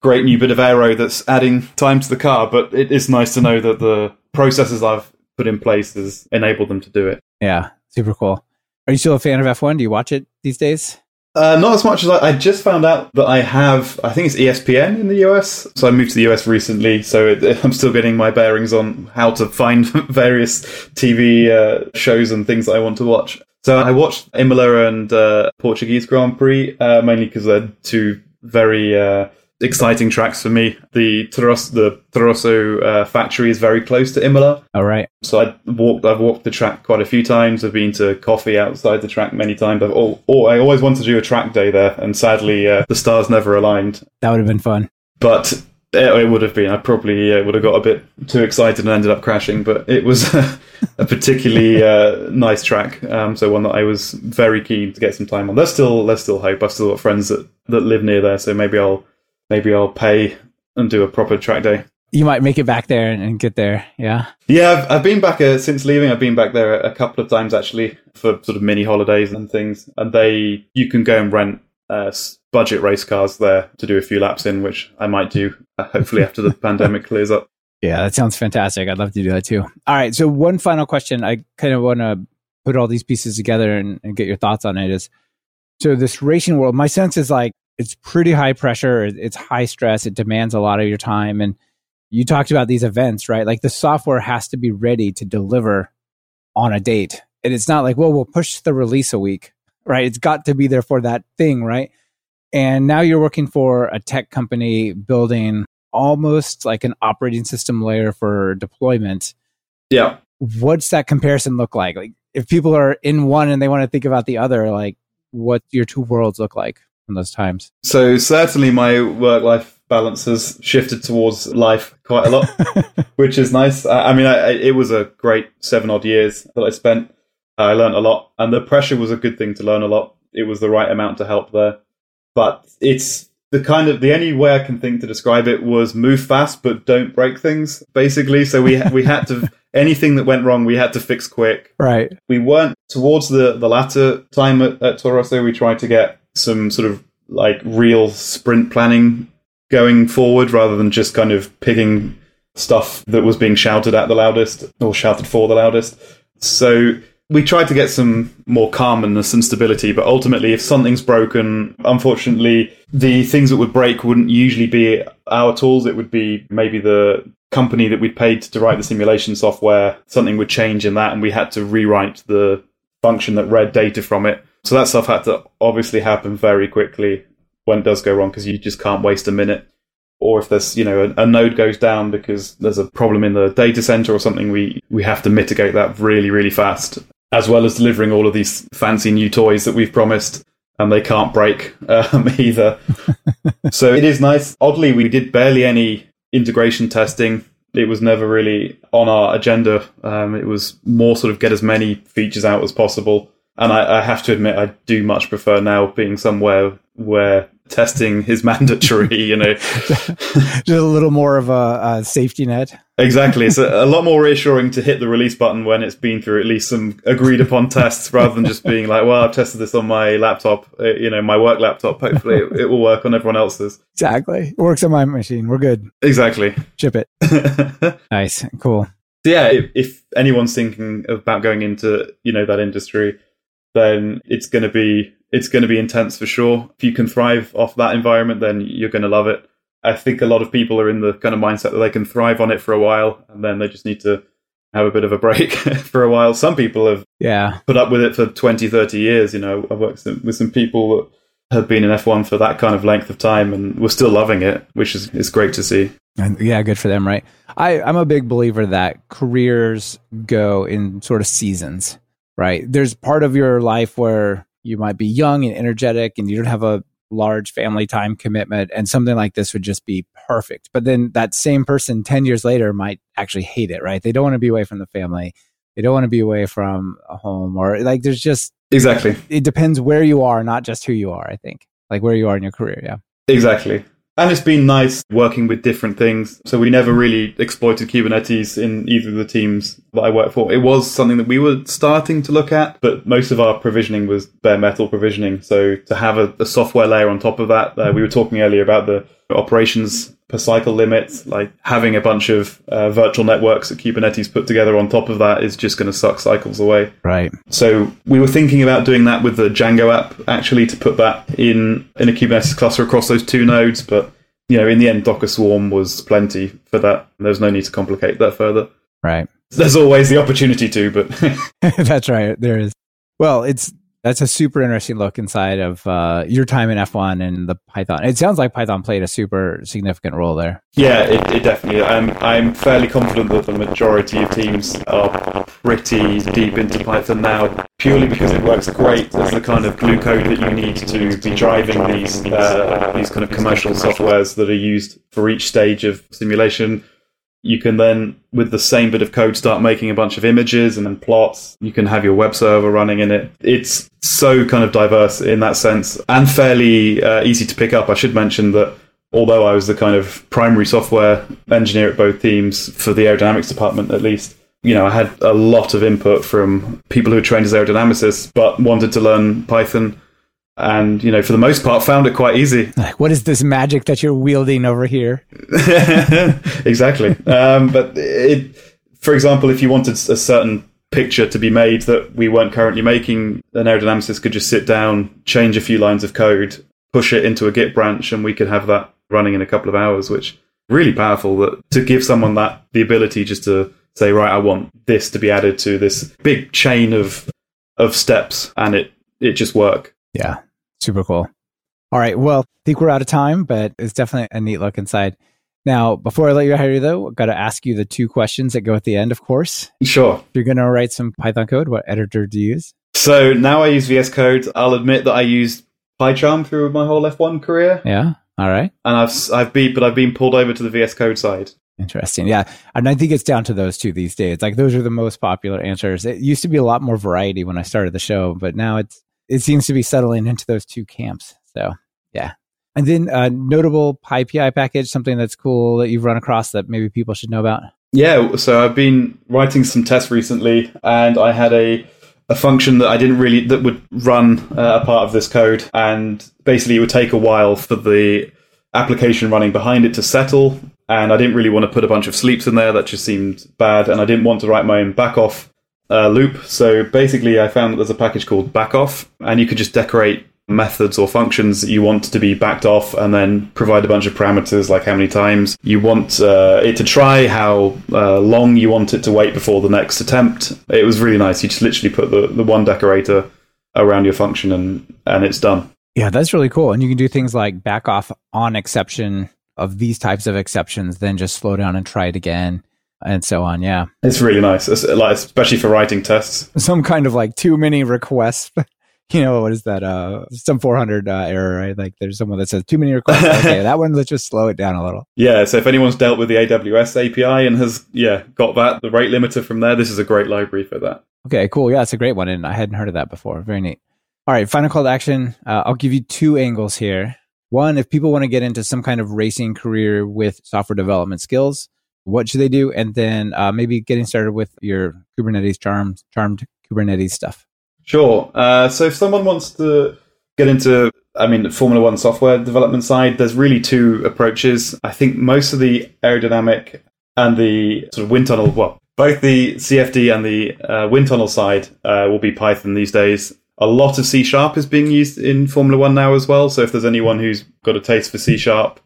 S3: great new bit of aero that's adding time to the car, but it is nice to know that the processes I've put in place has enabled them to do it.
S2: Yeah, super cool. Are you still a fan of F1? Do you watch it these days?
S3: Uh, not as much as I, I, just found out that I have. I think it's ESPN in the US. So I moved to the US recently, so it, I'm still getting my bearings on how to find various TV uh, shows and things that I want to watch. So I watched Imola and uh, Portuguese Grand Prix uh, mainly because they're two very uh, exciting tracks for me. The Toro Rosso, the uh, factory is very close to Imola.
S2: All right.
S3: So I walked. I've walked the track quite a few times. I've been to coffee outside the track many times. I've I always wanted to do a track day there, and sadly uh, the stars never aligned.
S2: That would have been fun.
S3: But it, would have been. I probably uh, would have got a bit too excited and ended up crashing. But it was a particularly uh, nice track. Um, so one that I was very keen to get some time on. There's still there's still hope. I've still got friends that, that live near there, so maybe I'll maybe I'll pay and do a proper track day.
S2: You might make it back there and get there. Yeah.
S3: Yeah, I've, I've been back uh, since leaving. I've been back there a couple of times actually for sort of mini holidays and things. And they, you can go and rent uh, budget race cars there to do a few laps in, which I might do uh, hopefully after the pandemic clears up.
S2: Yeah, that sounds fantastic. I'd love to do that too. All right. So, one final question. I kind of want to put all these pieces together and, and get your thoughts on it is so, this racing world, my sense is like it's pretty high pressure. It's high stress. It demands a lot of your time. And you talked about these events, right? Like the software has to be ready to deliver on a date. And it's not like, well, we'll push the release a week, right? It's got to be there for that thing, right? And now you're working for a tech company building almost like an operating system layer for deployment.
S3: Yeah.
S2: What's that comparison look like? Like if people are in one and they want to think about the other, like what your two worlds look like? In those times?
S3: So certainly my work life balance has shifted towards life quite a lot, which is nice. I, I mean, I, it was a great seven odd years that I spent. I learned a lot, and the pressure was a good thing to learn a lot. It was the right amount to help there, but it's the kind of the only way I can think to describe it was move fast but don't break things. Basically, so we we had to anything that went wrong we had to fix quick.
S2: Right.
S3: We weren't towards the the latter time at, at Toro Rosso. We tried to get some sort of like real sprint planning going forward rather than just kind of picking stuff that was being shouted at the loudest or shouted for the loudest. So we tried to get some more calmness and stability, but ultimately, if something's broken, unfortunately, the things that would break wouldn't usually be our tools. It would be maybe the company that we'd paid to write the simulation software. Something would change in that, and we had to rewrite the function that read data from it. So that stuff had to obviously happen very quickly when it does go wrong because you just can't waste a minute. Or if there's, you know, a, a, node goes down because there's a problem in the data center or something, we, we have to mitigate that really, really fast, as well as delivering all of these fancy new toys that we've promised and they can't break um, either. so it is nice. Oddly, we did barely any integration testing. It was never really on our agenda. Um, it was more sort of get as many features out as possible and I, I, have to admit, I do much prefer now being somewhere where testing is mandatory. You know,
S2: just a little more of a, a safety net.
S3: Exactly. It's a, a, lot more reassuring to hit the release button when it's been through at least some agreed upon tests rather than just being like, well, I've tested this on my laptop, uh, you know, my work laptop. Hopefully it, it will work on everyone else's.
S2: Exactly. It works on my machine. We're good.
S3: Exactly.
S2: Ship it. nice. Cool.
S3: So yeah, if, if anyone's thinking about going into, you know, that industry, then it's going to be, it's going to be intense for sure. If you can thrive off that environment, then you're going to love it I think a lot of people are in the kind of mindset that they can thrive on it for a while and then they just need to have a bit of a break for a while. Some people have
S2: yeah
S3: put up with it for 20, 30 years. You know, I've worked with some people that have been in F1 for that kind of length of time and were still loving it, which is, is great to see.
S2: And yeah, good for them, right? I, I'm a big believer that careers go in sort of seasons, right? There's part of your life where you might be young and energetic and you don't have a large family time commitment and something like this would just be perfect. But then that same person 10 years later might actually hate it right? They don't want to be away from the family. They don't want to be away from a home or like there's just
S3: exactly.
S2: it depends where you are not just who you are i think. Like where you are in your career yeah.
S3: Exactly and it's been nice working with different things. So we never really exploited Kubernetes in either of the teams that I worked for. It was something that we were starting to look at, but most of our provisioning was bare metal provisioning. So to have a, a software layer on top of that, uh, we were talking earlier about the operations per cycle limits, like having a bunch of uh, virtual networks that Kubernetes put together on top of that is just going to suck cycles away.
S2: Right.
S3: So we were thinking about doing that with the Django app, actually, to put that in in a Kubernetes cluster across those two nodes. But you know, in the end, Docker Swarm was plenty for that. There's no need to complicate that further.
S2: Right.
S3: There's always the opportunity to, but
S2: that's right. There is. Well, it's that's a super interesting look inside of uh, your time in F1 and the Python. It sounds like Python played a super significant role there.
S3: Yeah, it, it definitely. I'm I'm fairly confident that the majority of teams are pretty deep into Python now, purely because it works great as the kind of glue code that you need to be driving these uh, these kind of commercial softwares that are used for each stage of simulation you can then, with the same bit of code, start making a bunch of images and then plots. You can have your web server running in it. It's so kind of diverse in that sense and fairly uh, easy to pick up. I should mention that although I was the kind of primary software engineer at both teams for the aerodynamics department, at least, you know, I had a lot of input from people who trained as aerodynamicists but wanted to learn Python and you know for the most part found it quite easy.
S2: Like what is this magic that you're wielding over here?
S3: Exactly. Um, but it for example if you wanted a certain picture to be made that we weren't currently making an aerodynamicist could just sit down change a few lines of code push it into a git branch and we could have that running in a couple of hours which really powerful that to give someone that the ability just to say right i want this to be added to this big chain of of steps and it it just work
S2: yeah, super cool. All right. Well, I think we're out of time, but it's definitely a neat look inside. Now, before I let you hire you, though, I've got to ask you the two questions that go at the end, of course.
S3: Sure. If
S2: you're going to write some Python code, what editor do you use?
S3: So now I use VS Code. I'll admit that I used PyCharm through my whole F1 career.
S2: Yeah. All right.
S3: And I've I've been but I've been pulled over to the VS Code side.
S2: Interesting. Yeah. And I think it's down to those two these days. Like those are the most popular answers. It used to be a lot more variety when I started the show, but now it's it seems to be settling into those two camps. So yeah. And then a notable PyPI package, something that's cool that you've run across that maybe people should know about.
S3: Yeah, so I've been writing some tests recently, and I had a a function that I didn't really that would run uh, a part of this code, and basically it would take a while for the application running behind it to settle. And I didn't really want to put a bunch of sleeps in there; that just seemed bad. And I didn't want to write my own back off uh, loop. So basically, I found that there's a package called backoff, and you could just decorate methods or functions that you want to be backed off and then provide a bunch of parameters like how many times you want uh, it to try, how uh, long you want it to wait before the next attempt. It was really nice. You just literally put the, the one decorator around your function and, and it's done.
S2: Yeah, that's really cool. And you can do things like back off on exception of these types of exceptions, then just slow down and try it again and so on. Yeah,
S3: it's really nice, like especially for writing tests.
S2: Some kind of like too many requests. you know what is that? Uh, some 400 uh, error, right? Like there's someone that says too many requests. Okay, that one let's just slow it down a little.
S3: Yeah. So if anyone's dealt with the AWS API and has yeah got that the rate limiter from there, this is a great library for that.
S2: Okay, cool. Yeah, it's a great one, and I hadn't heard of that before. Very neat. All right, final call to action. Uh, I'll give you two angles here. One, if people want to get into some kind of racing career with software development skills, what should they do, and then uh, maybe getting started with your Kubernetes charms, charmed Kubernetes stuff.
S3: Sure. Uh, so if someone wants to get into, I mean, Formula One software development side, there's really two approaches. I think most of the aerodynamic and the sort of wind tunnel, well, both the CFD and the uh, wind tunnel side uh, will be Python these days. A lot of C sharp is being used in Formula One now as well. So if there's anyone who's got a taste for C sharp,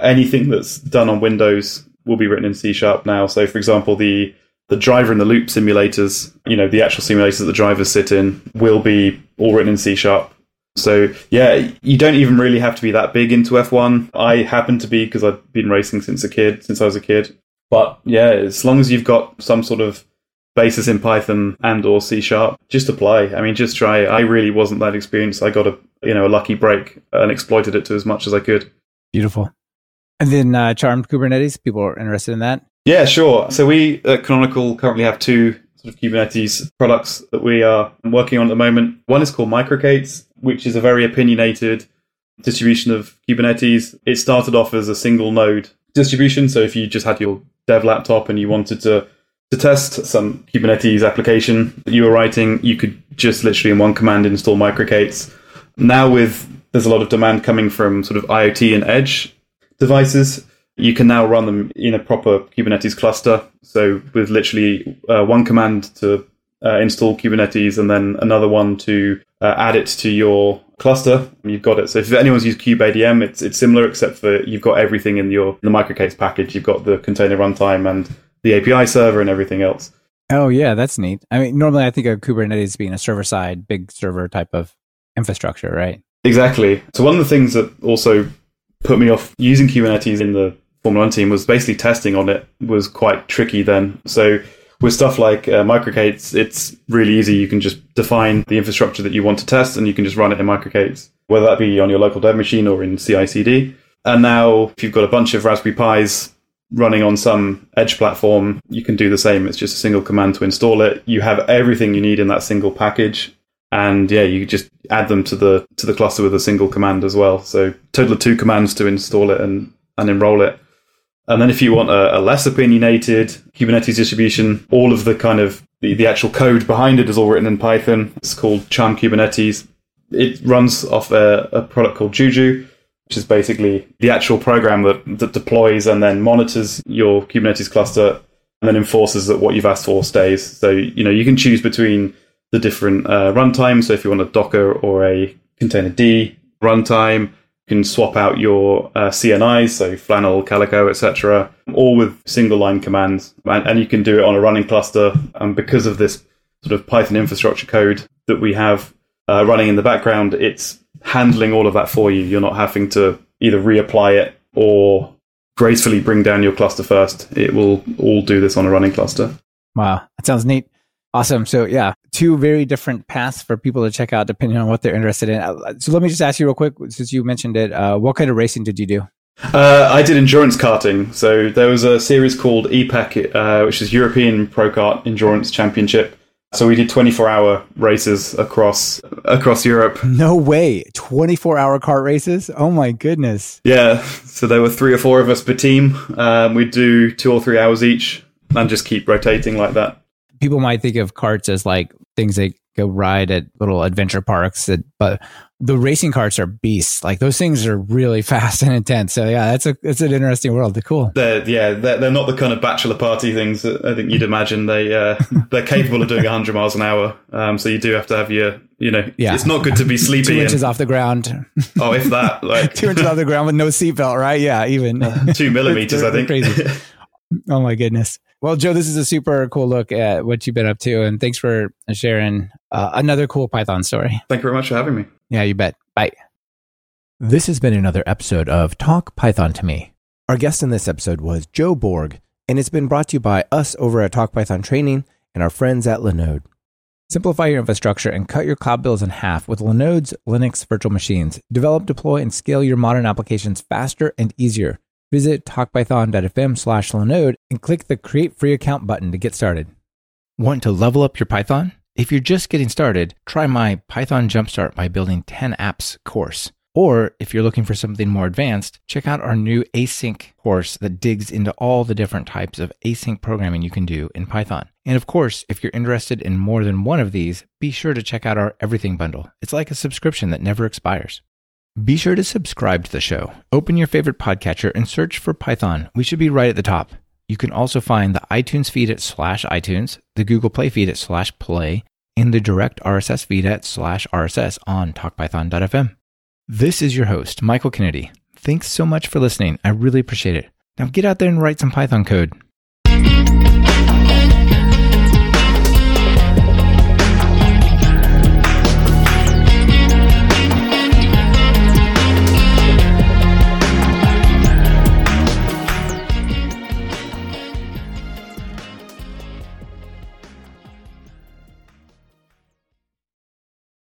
S3: anything that's done on Windows will be written in C sharp now. So for example, the the driver in the loop simulators, you know, the actual simulators that the drivers sit in will be all written in C sharp. So yeah, you don't even really have to be that big into F1. I happen to be because I've been racing since a kid, since I was a kid. But yeah, as long as you've got some sort of basis in Python and or C sharp, just apply. I mean, just try. I really wasn't that experienced. I got a you know a lucky break and exploited it to as much as I could.
S2: Beautiful. And then uh, Charmed Kubernetes, people are interested in that.
S3: Yeah, sure. So we at Canonical currently have two sort of Kubernetes products that we are working on at the moment. One is called MicroK8s, which is a very opinionated distribution of Kubernetes. It started off as a single node distribution. So if you just had your dev laptop and you wanted to to test some Kubernetes application that you were writing, you could just literally in one command install MicroK8s. Now with there's a lot of demand coming from sort of IoT and edge devices, you can now run them in a proper Kubernetes cluster. So with literally uh, one command to uh, install Kubernetes and then another one to uh, add it to your cluster, you've got it. So if anyone's used kubeadm, it's it's similar except for you've got everything in your in the MicroK8s package. You've got the container runtime and the API server and everything else.
S2: Oh yeah, that's neat. I mean, normally I think of Kubernetes being a server side, big server type of infrastructure, right?
S3: Exactly. So one of the things that also put me off using Kubernetes in the Formula One team was basically testing on it was quite tricky then. So with stuff like uh, MicroK8s, it's really easy. You can just define the infrastructure that you want to test and you can just run it in MicroK8s, whether that be on your local dev machine or in CI CD. And now, if you've got a bunch of Raspberry Pis running on some edge platform, you can do the same. It's just a single command to install it. You have everything you need in that single package. And yeah, you just add them to the to the cluster with a single command as well. So total of two commands to install it and, and enroll it. And then if you want a, a, less opinionated Kubernetes distribution, all of the kind of the, the actual code behind it is all written in Python. It's called Charm Kubernetes. It runs off a, a product called Juju, which is basically the actual program that, that deploys and then monitors your Kubernetes cluster and then enforces that what you've asked for stays. So, you know, you can choose between the different uh, runtimes. So if you want a Docker or a Containerd runtime, you can swap out your uh, CNIs, so Flannel, Calico, etc., all with single line commands, and, and, you can do it on a running cluster. And because of this sort of Python infrastructure code that we have uh, running in the background, it's handling all of that for you. You're not having to either reapply it or gracefully bring down your cluster first. It will all do this on a running cluster.
S2: Wow, that sounds neat. Awesome. So yeah, two very different paths for people to check out depending on what they're interested in. Uh, so let me just ask you real quick, since you mentioned it, uh, what kind of racing did you do?
S3: Uh, I did endurance karting. So there was a series called EPEC, uh, which is European Pro Kart Endurance Championship. So we did 24 hour races across across Europe.
S2: No way. 24 hour kart races? Oh my goodness.
S3: Yeah. So there were three or four of us per team. Um, we'd do two or three hours each and just keep rotating like that
S2: people might think of karts as like things that go ride at little adventure parks, that, but the racing karts are beasts. Like those things are really fast and intense. So yeah, that's a it's an interesting world. Cool.
S3: They're, yeah, they're, they're not the kind of bachelor party things that I think you'd imagine. They uh, they're capable of doing 100 miles an hour. Um, so you do have to have your you know. Yeah. It's not good to be sleepy.
S2: Two inches off the ground.
S3: Oh, if that like
S2: two inches off the ground with no seatbelt, right? Yeah, even
S3: two millimeters. I think.
S2: Crazy. oh my goodness. Well, Joe, this is a super cool look at what you've been up to, and thanks for sharing uh, another cool Python story.
S3: Thank you very much for having me.
S2: Yeah, you bet. Bye.
S1: This has been another episode of Talk Python to Me. Our guest in this episode was Joe Borg, and it's been brought to you by us over at Talk Python Training and our friends at Linode. Simplify your infrastructure and cut your cloud bills in half with Linode's Linux virtual machines. Develop, deploy, and scale your modern applications faster and easier Visit talkpython.fm slash Linode and click the Create Free Account button to get started. Want to level up your Python? If you're just getting started, try my Python Jumpstart by Building 10 Apps course.
S2: Or if you're looking for something more advanced, check out our new async course that digs into all the different types of async programming you can do in Python. And of course, if you're interested in more than one of these, be sure to check out our Everything Bundle. It's like a subscription that never expires. Be sure to subscribe to the show. Open your favorite podcatcher and search for Python. We should be right at the top. You can also find the iTunes feed at slash iTunes, the Google Play feed at slash play, and the direct RSS feed at slash RSS on talkpython.fm. This is your host, Michael Kennedy. Thanks so much for listening. I really appreciate it. Now get out there and write some Python code.